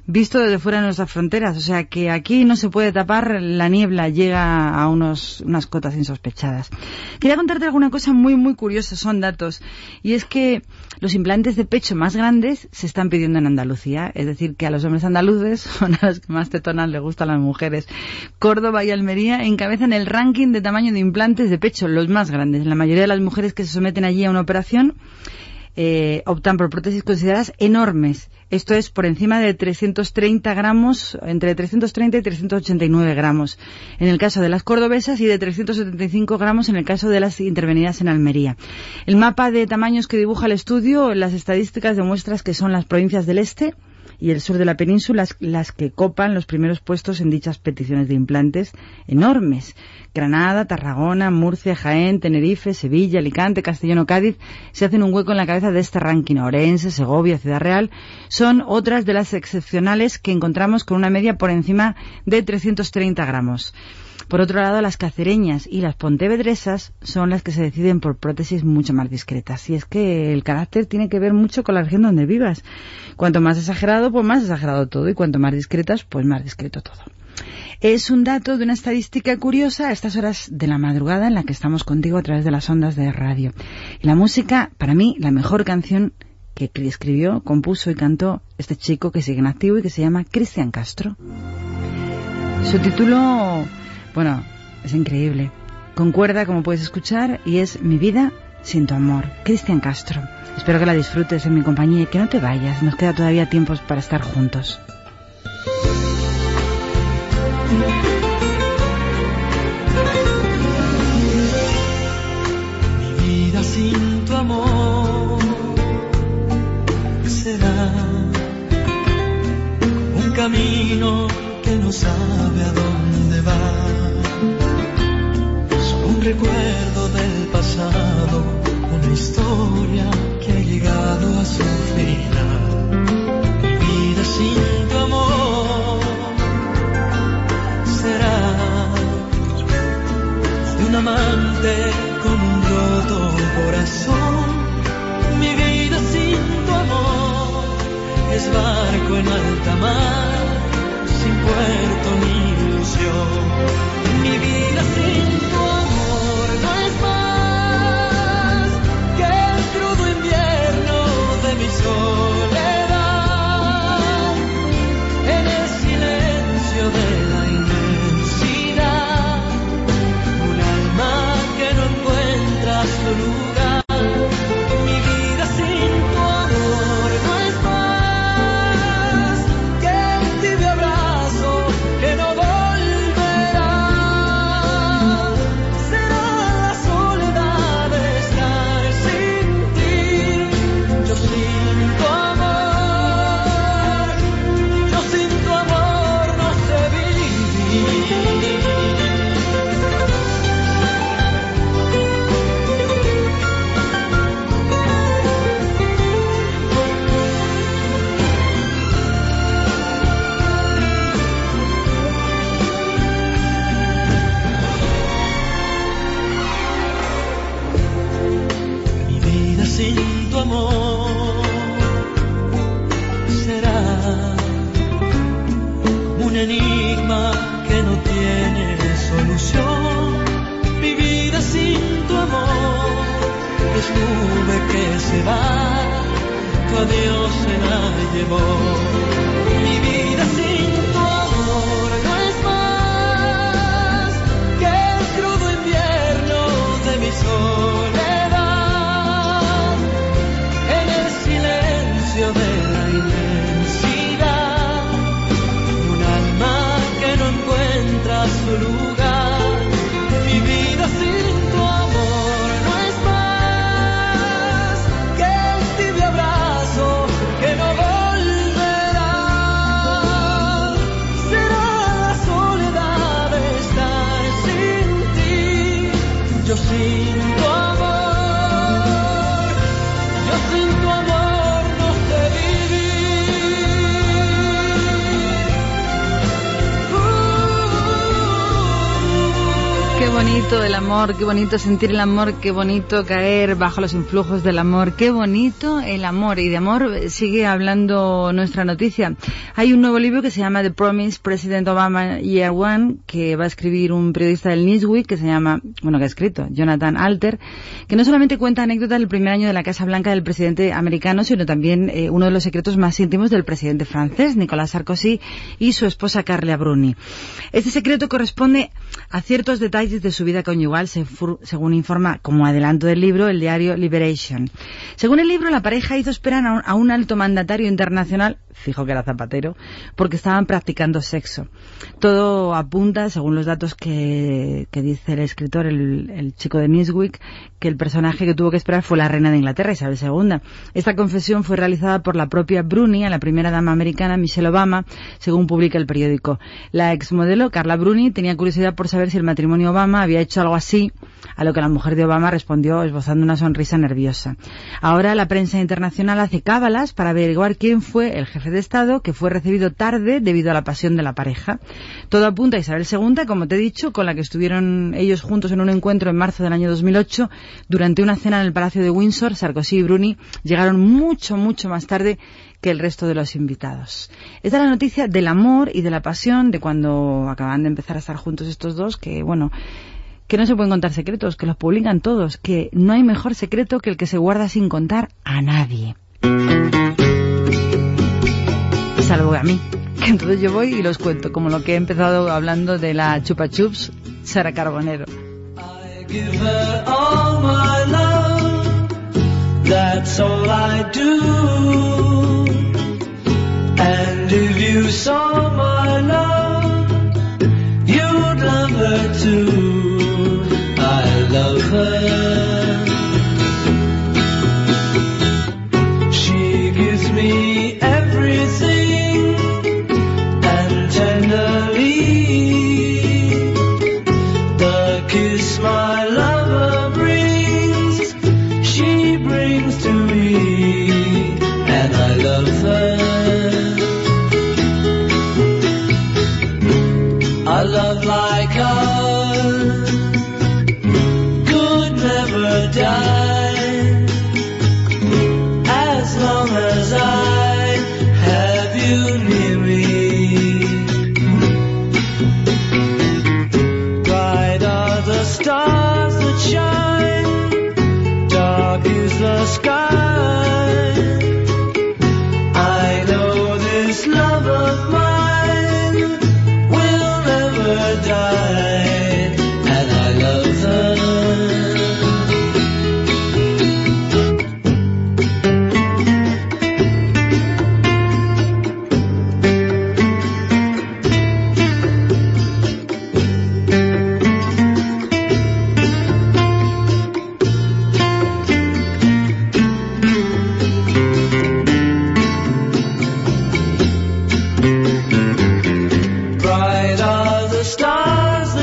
visto desde fuera de nuestras fronteras. O sea que aquí no se puede tapar, la niebla llega a unos, unas cotas insospechadas. Quería contarte alguna cosa muy, muy curiosa, son datos. Y es que los implantes de pecho más grandes se están pidiendo en Andalucía. Es decir, que a los hombres andaluces son a los que más tetonas les gustan las mujeres. Córdoba y Almería encabezan el ranking de tamaño de implantes de pecho, los más grandes. La mayoría de las mujeres que se someten allí a una operación eh, optan por prótesis consideradas enormes. Esto es por encima de 330 gramos, entre 330 y 389 gramos en el caso de las cordobesas y de 375 gramos en el caso de las intervenidas en Almería. El mapa de tamaños que dibuja el estudio, las estadísticas demuestran que son las provincias del este, y el sur de la península las que copan los primeros puestos en dichas peticiones de implantes enormes. Granada, Tarragona, Murcia, Jaén, Tenerife, Sevilla, Alicante, Castellón o Cádiz se hacen un hueco en la cabeza de este ranking. Orense, Segovia, Ciudad Real son otras de las excepcionales que encontramos con una media por encima de 330 gramos. Por otro lado, las cacereñas y las pontevedresas son las que se deciden por prótesis mucho más discretas. Y es que el carácter tiene que ver mucho con la región donde vivas. Cuanto más exagerado, pues más exagerado todo. Y cuanto más discretas, pues más discreto todo. Es un dato de una estadística curiosa a estas horas de la madrugada en la que estamos contigo a través de las ondas de radio. Y la música, para mí, la mejor canción que escribió, compuso y cantó este chico que sigue en activo y que se llama Cristian Castro. Su título bueno, es increíble. Concuerda, como puedes escuchar, y es Mi vida sin tu amor. Cristian Castro. Espero que la disfrutes en mi compañía y que no te vayas. Nos queda todavía tiempo para estar juntos. Mi vida sin tu amor será un camino que no sabe a dónde va. Un recuerdo del pasado, una historia que ha llegado a su final. Mi vida sin tu amor será de un amante con un roto corazón. Mi vida sin tu amor es barco en alta mar sin puerto ni ilusión. Nube que se va, tu adiós se la llevó. Mi vida sin 8, 5. Bonito el amor, qué bonito sentir el amor, qué bonito caer bajo los influjos del amor, qué bonito el amor. Y de amor sigue hablando nuestra noticia. Hay un nuevo libro que se llama The Promise President Obama Year One, que va a escribir un periodista del Newsweek que se llama, bueno, que ha escrito, Jonathan Alter, que no solamente cuenta anécdotas del primer año de la Casa Blanca del presidente americano, sino también eh, uno de los secretos más íntimos del presidente francés, Nicolas Sarkozy, y su esposa Carla Bruni. Este secreto corresponde a ciertos detalles de su vida conyugal, según informa como adelanto del libro el diario Liberation. Según el libro, la pareja hizo esperar a un, alto mandatario internacional, fijo que era Zapatero, porque estaban practicando sexo. Todo apunta, según los datos que, dice el escritor, el, el chico de Newsweek, que el personaje que tuvo que esperar fue la reina de Inglaterra, Isabel II. Esta confesión fue realizada por la propia Bruni a la primera dama americana, Michelle Obama, según publica el periódico. La exmodelo, Carla Bruni, tenía curiosidad por saber si el matrimonio Obama había hecho algo así, a lo que la mujer de Obama respondió esbozando una sonrisa nerviosa. Ahora la prensa internacional hace cábalas para averiguar quién fue el jefe de Estado que fue recibido tarde debido a la pasión de la pareja. Todo apunta a Isabel II, como te he dicho, con la que estuvieron ellos juntos en un encuentro en marzo del año 2008. Durante una cena en el Palacio de Windsor, Sarkozy y Bruni llegaron mucho, mucho más tarde que el resto de los invitados. Esta es la noticia del amor y de la pasión de cuando acaban de empezar a estar juntos estos dos, que bueno, que no se pueden contar secretos, que los publican todos, que no hay mejor secreto que el que se guarda sin contar a nadie. Salvo a mí, que entonces yo voy y los cuento, como lo que he empezado hablando de la chupa chups Sara Carbonero. That's all I do. And if you saw my love, you'd love her too. I love her.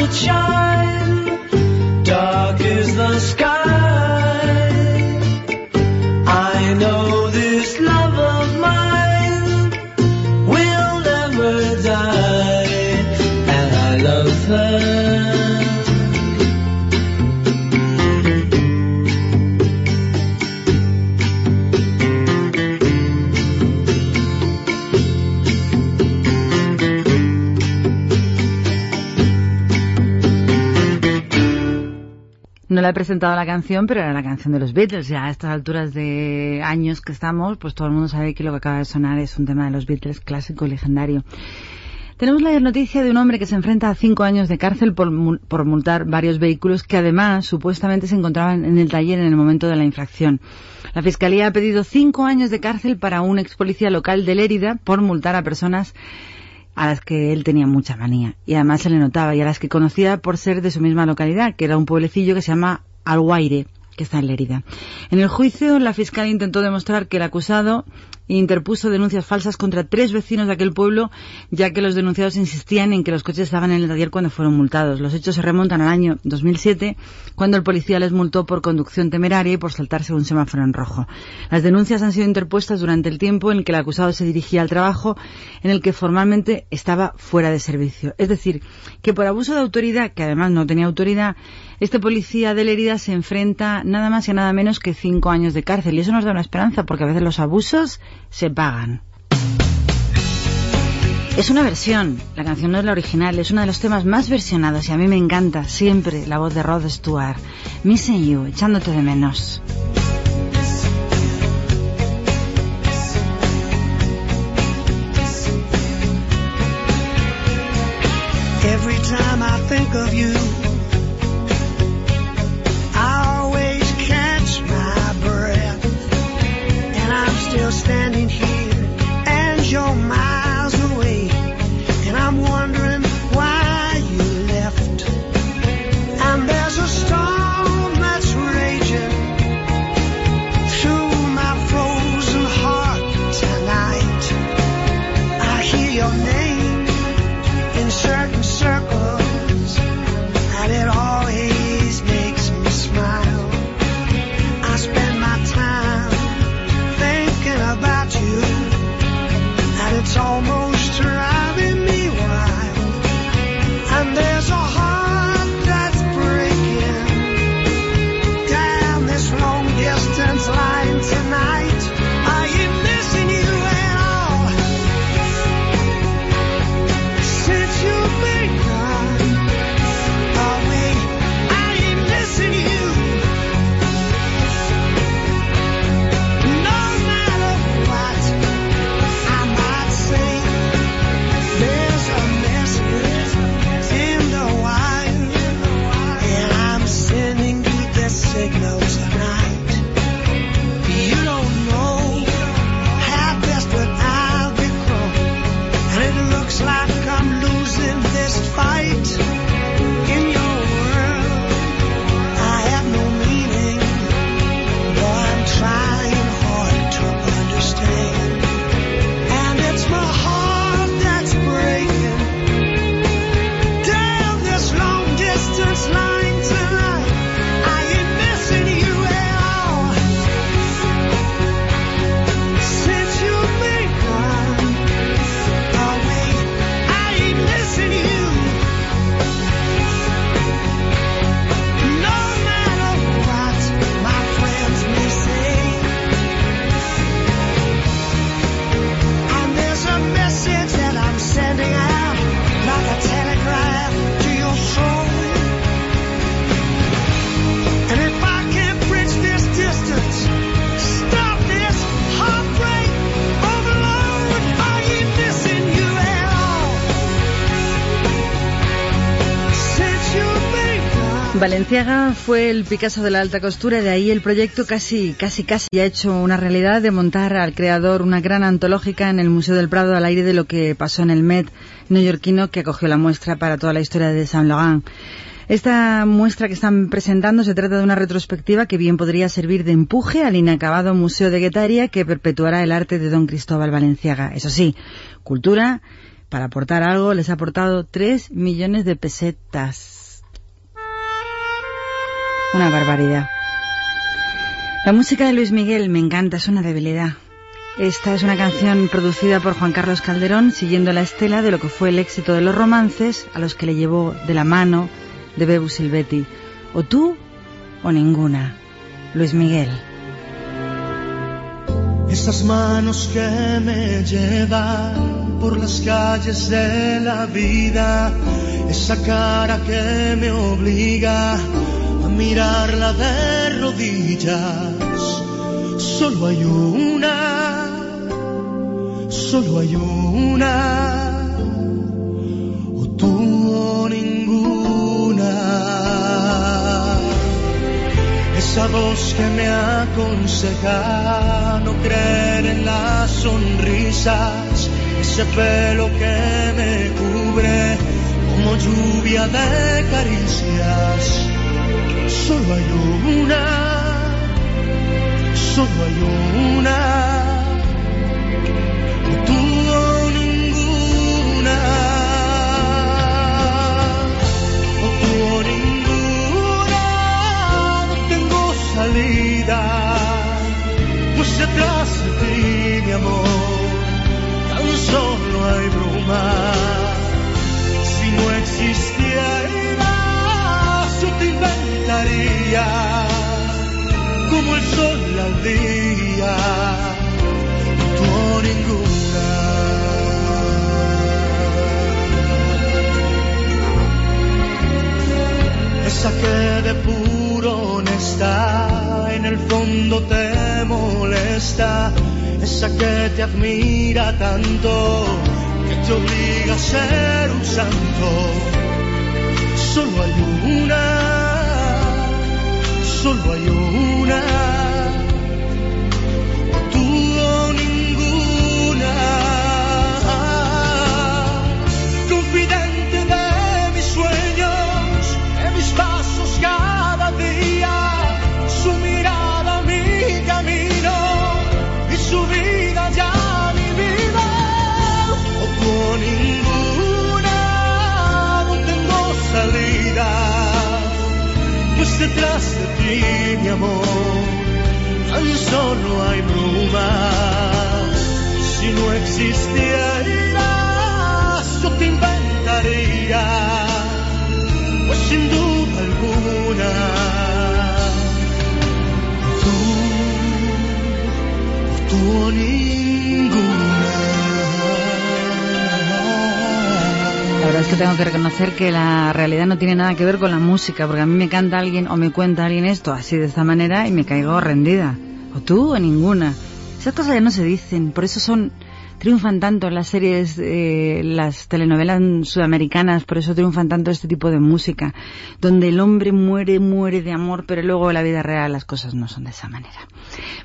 will. He presentado la canción, pero era la canción de los Beatles. Ya a estas alturas de años que estamos, pues todo el mundo sabe que lo que acaba de sonar es un tema de los Beatles clásico y legendario. Tenemos la noticia de un hombre que se enfrenta a cinco años de cárcel por, por multar varios vehículos que además supuestamente se encontraban en el taller en el momento de la infracción. La Fiscalía ha pedido cinco años de cárcel para un ex policía local de Lérida por multar a personas a las que él tenía mucha manía. Y además se le notaba. Y a las que conocía por ser de su misma localidad, que era un pueblecillo que se llama Alguaire, que está en Lérida. En el juicio, la fiscal intentó demostrar que el acusado interpuso denuncias falsas contra tres vecinos de aquel pueblo, ya que los denunciados insistían en que los coches estaban en el taller cuando fueron multados. Los hechos se remontan al año 2007, cuando el policía les multó por conducción temeraria y por saltarse un semáforo en rojo. Las denuncias han sido interpuestas durante el tiempo en que el acusado se dirigía al trabajo en el que formalmente estaba fuera de servicio. Es decir, que por abuso de autoridad, que además no tenía autoridad, este policía de Lerida se enfrenta nada más y nada menos que cinco años de cárcel. Y eso nos da una esperanza, porque a veces los abusos se pagan. Es una versión, la canción no es la original, es uno de los temas más versionados y a mí me encanta siempre la voz de Rod Stewart. Missing You, echándote de menos. Every time I think of you, standing here, and you're miles Valenciaga fue el Picasso de la alta costura, de ahí el proyecto casi, casi, casi ha hecho una realidad de montar al creador una gran antológica en el Museo del Prado al aire de lo que pasó en el Met neoyorquino que acogió la muestra para toda la historia de Saint Laurent. Esta muestra que están presentando se trata de una retrospectiva que bien podría servir de empuje al inacabado Museo de Guetaria que perpetuará el arte de don Cristóbal Valenciaga. Eso sí, cultura, para aportar algo, les ha aportado 3 millones de pesetas. Una barbaridad. La música de Luis Miguel me encanta, es una debilidad. Esta es una canción producida por Juan Carlos Calderón, siguiendo la estela de lo que fue el éxito de los romances a los que le llevó de la mano de Bebu Silvetti. O tú o ninguna. Luis Miguel. Esas manos que me llevan por las calles de la vida, esa cara que me obliga a mirarla de rodillas. Solo hay una, solo hay una, o tú o ninguna. Esa voz que me aconseja no creer en las sonrisas, ese pelo que me cubre como lluvia de caricias solo hay una, solo hay una. Tú ninguna, o tú oh, ninguna, no tengo salida, pues atrás de ti, mi amor, tan solo hay bruma. Si no existiera, yo te como el sol al día. Tú ninguna. esa que de puro honesta en el fondo te molesta, esa que te admira tanto que te obliga a ser un santo. Solo hay una, solo hay una, tú o ninguna. Confidente de mis sueños, de mis pasos cada día, su mirada mi camino y su vida ya mi vida. O o ninguna, no tengo salida, pues detrás de ti, mi amor, tan solo hay bruma. Si no existieras, yo te inventaría. Pues sin duda alguna. Tú, tú o verdad es que tengo que reconocer que la realidad no tiene nada que ver con la música, porque a mí me canta alguien o me cuenta alguien esto así de esta manera y me caigo rendida. O tú o ninguna. Esas cosas ya no se dicen, por eso son triunfan tanto las series, eh, las telenovelas sudamericanas, por eso triunfan tanto este tipo de música, donde el hombre muere, muere de amor, pero luego en la vida real las cosas no son de esa manera.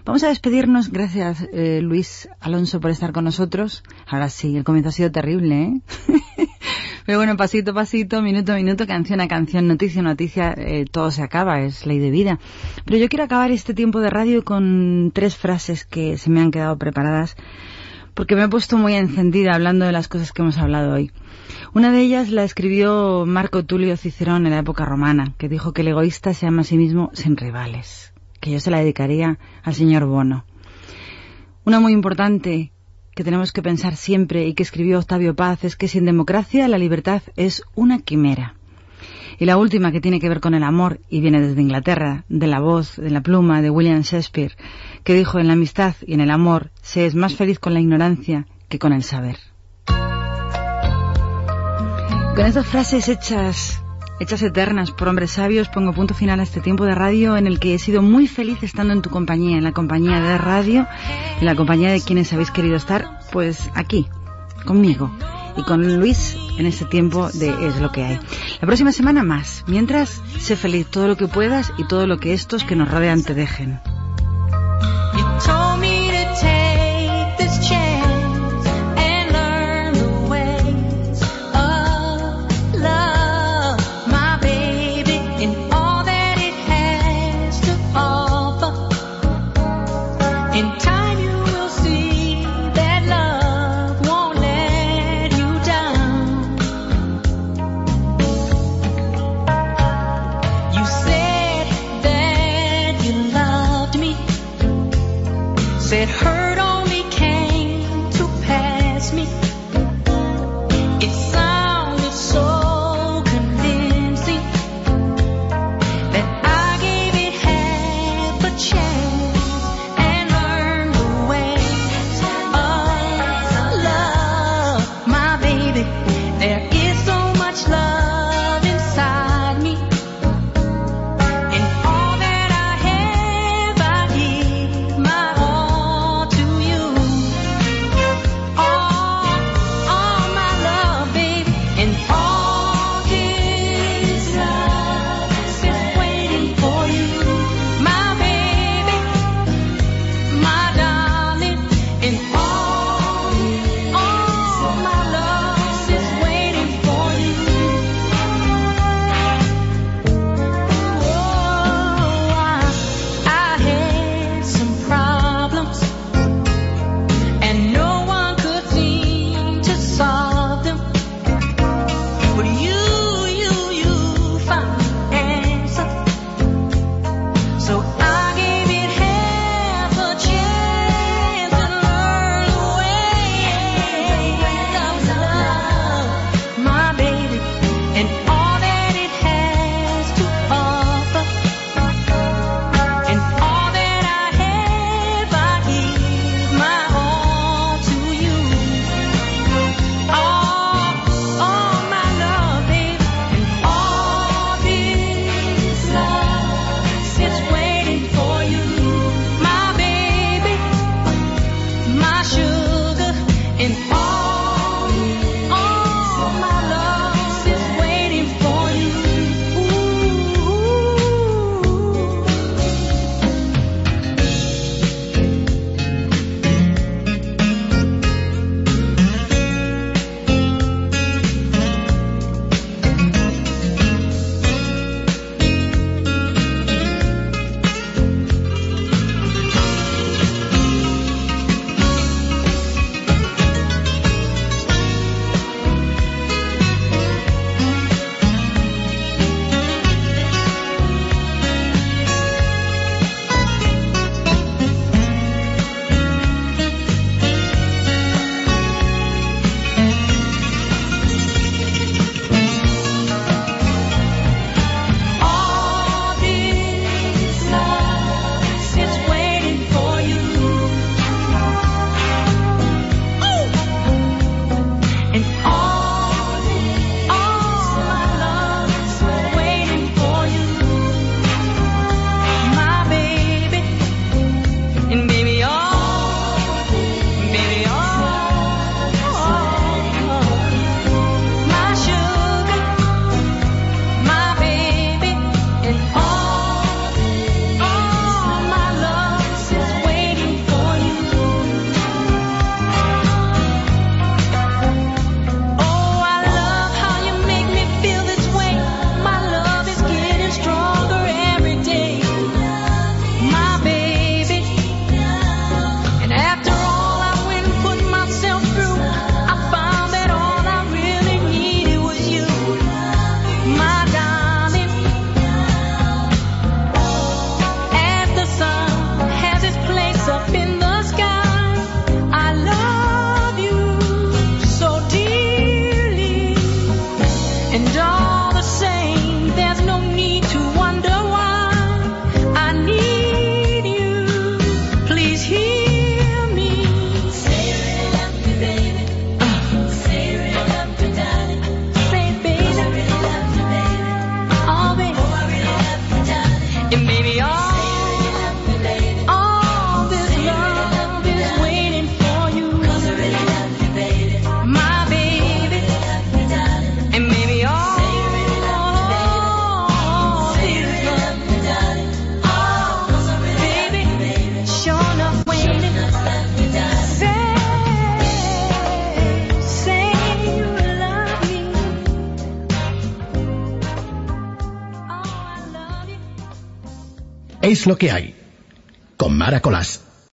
Vamos a despedirnos, gracias eh, Luis Alonso por estar con nosotros. Ahora sí, el comienzo ha sido terrible, ¿eh? *laughs* Pero bueno, pasito a pasito, minuto a minuto, canción a canción, noticia a noticia, eh, todo se acaba, es ley de vida. Pero yo quiero acabar este tiempo de radio con tres frases que se me han quedado preparadas porque me he puesto muy encendida hablando de las cosas que hemos hablado hoy. Una de ellas la escribió Marco Tulio Cicerón en la época romana, que dijo que el egoísta se ama a sí mismo sin rivales, que yo se la dedicaría al señor Bono. Una muy importante que tenemos que pensar siempre y que escribió Octavio Paz es que sin democracia la libertad es una quimera. Y la última que tiene que ver con el amor y viene desde Inglaterra, de la voz, de la pluma de William Shakespeare, que dijo en la amistad y en el amor se es más feliz con la ignorancia que con el saber. Con estas frases hechas hechas eternas por hombres sabios, pongo punto final a este tiempo de radio en el que he sido muy feliz estando en tu compañía, en la compañía de radio, en la compañía de quienes habéis querido estar, pues aquí, conmigo y con Luis en este tiempo de Es lo que hay. La próxima semana más. Mientras, sé feliz todo lo que puedas y todo lo que estos que nos rodean te dejen. Es lo que hay. Con Mara Colás.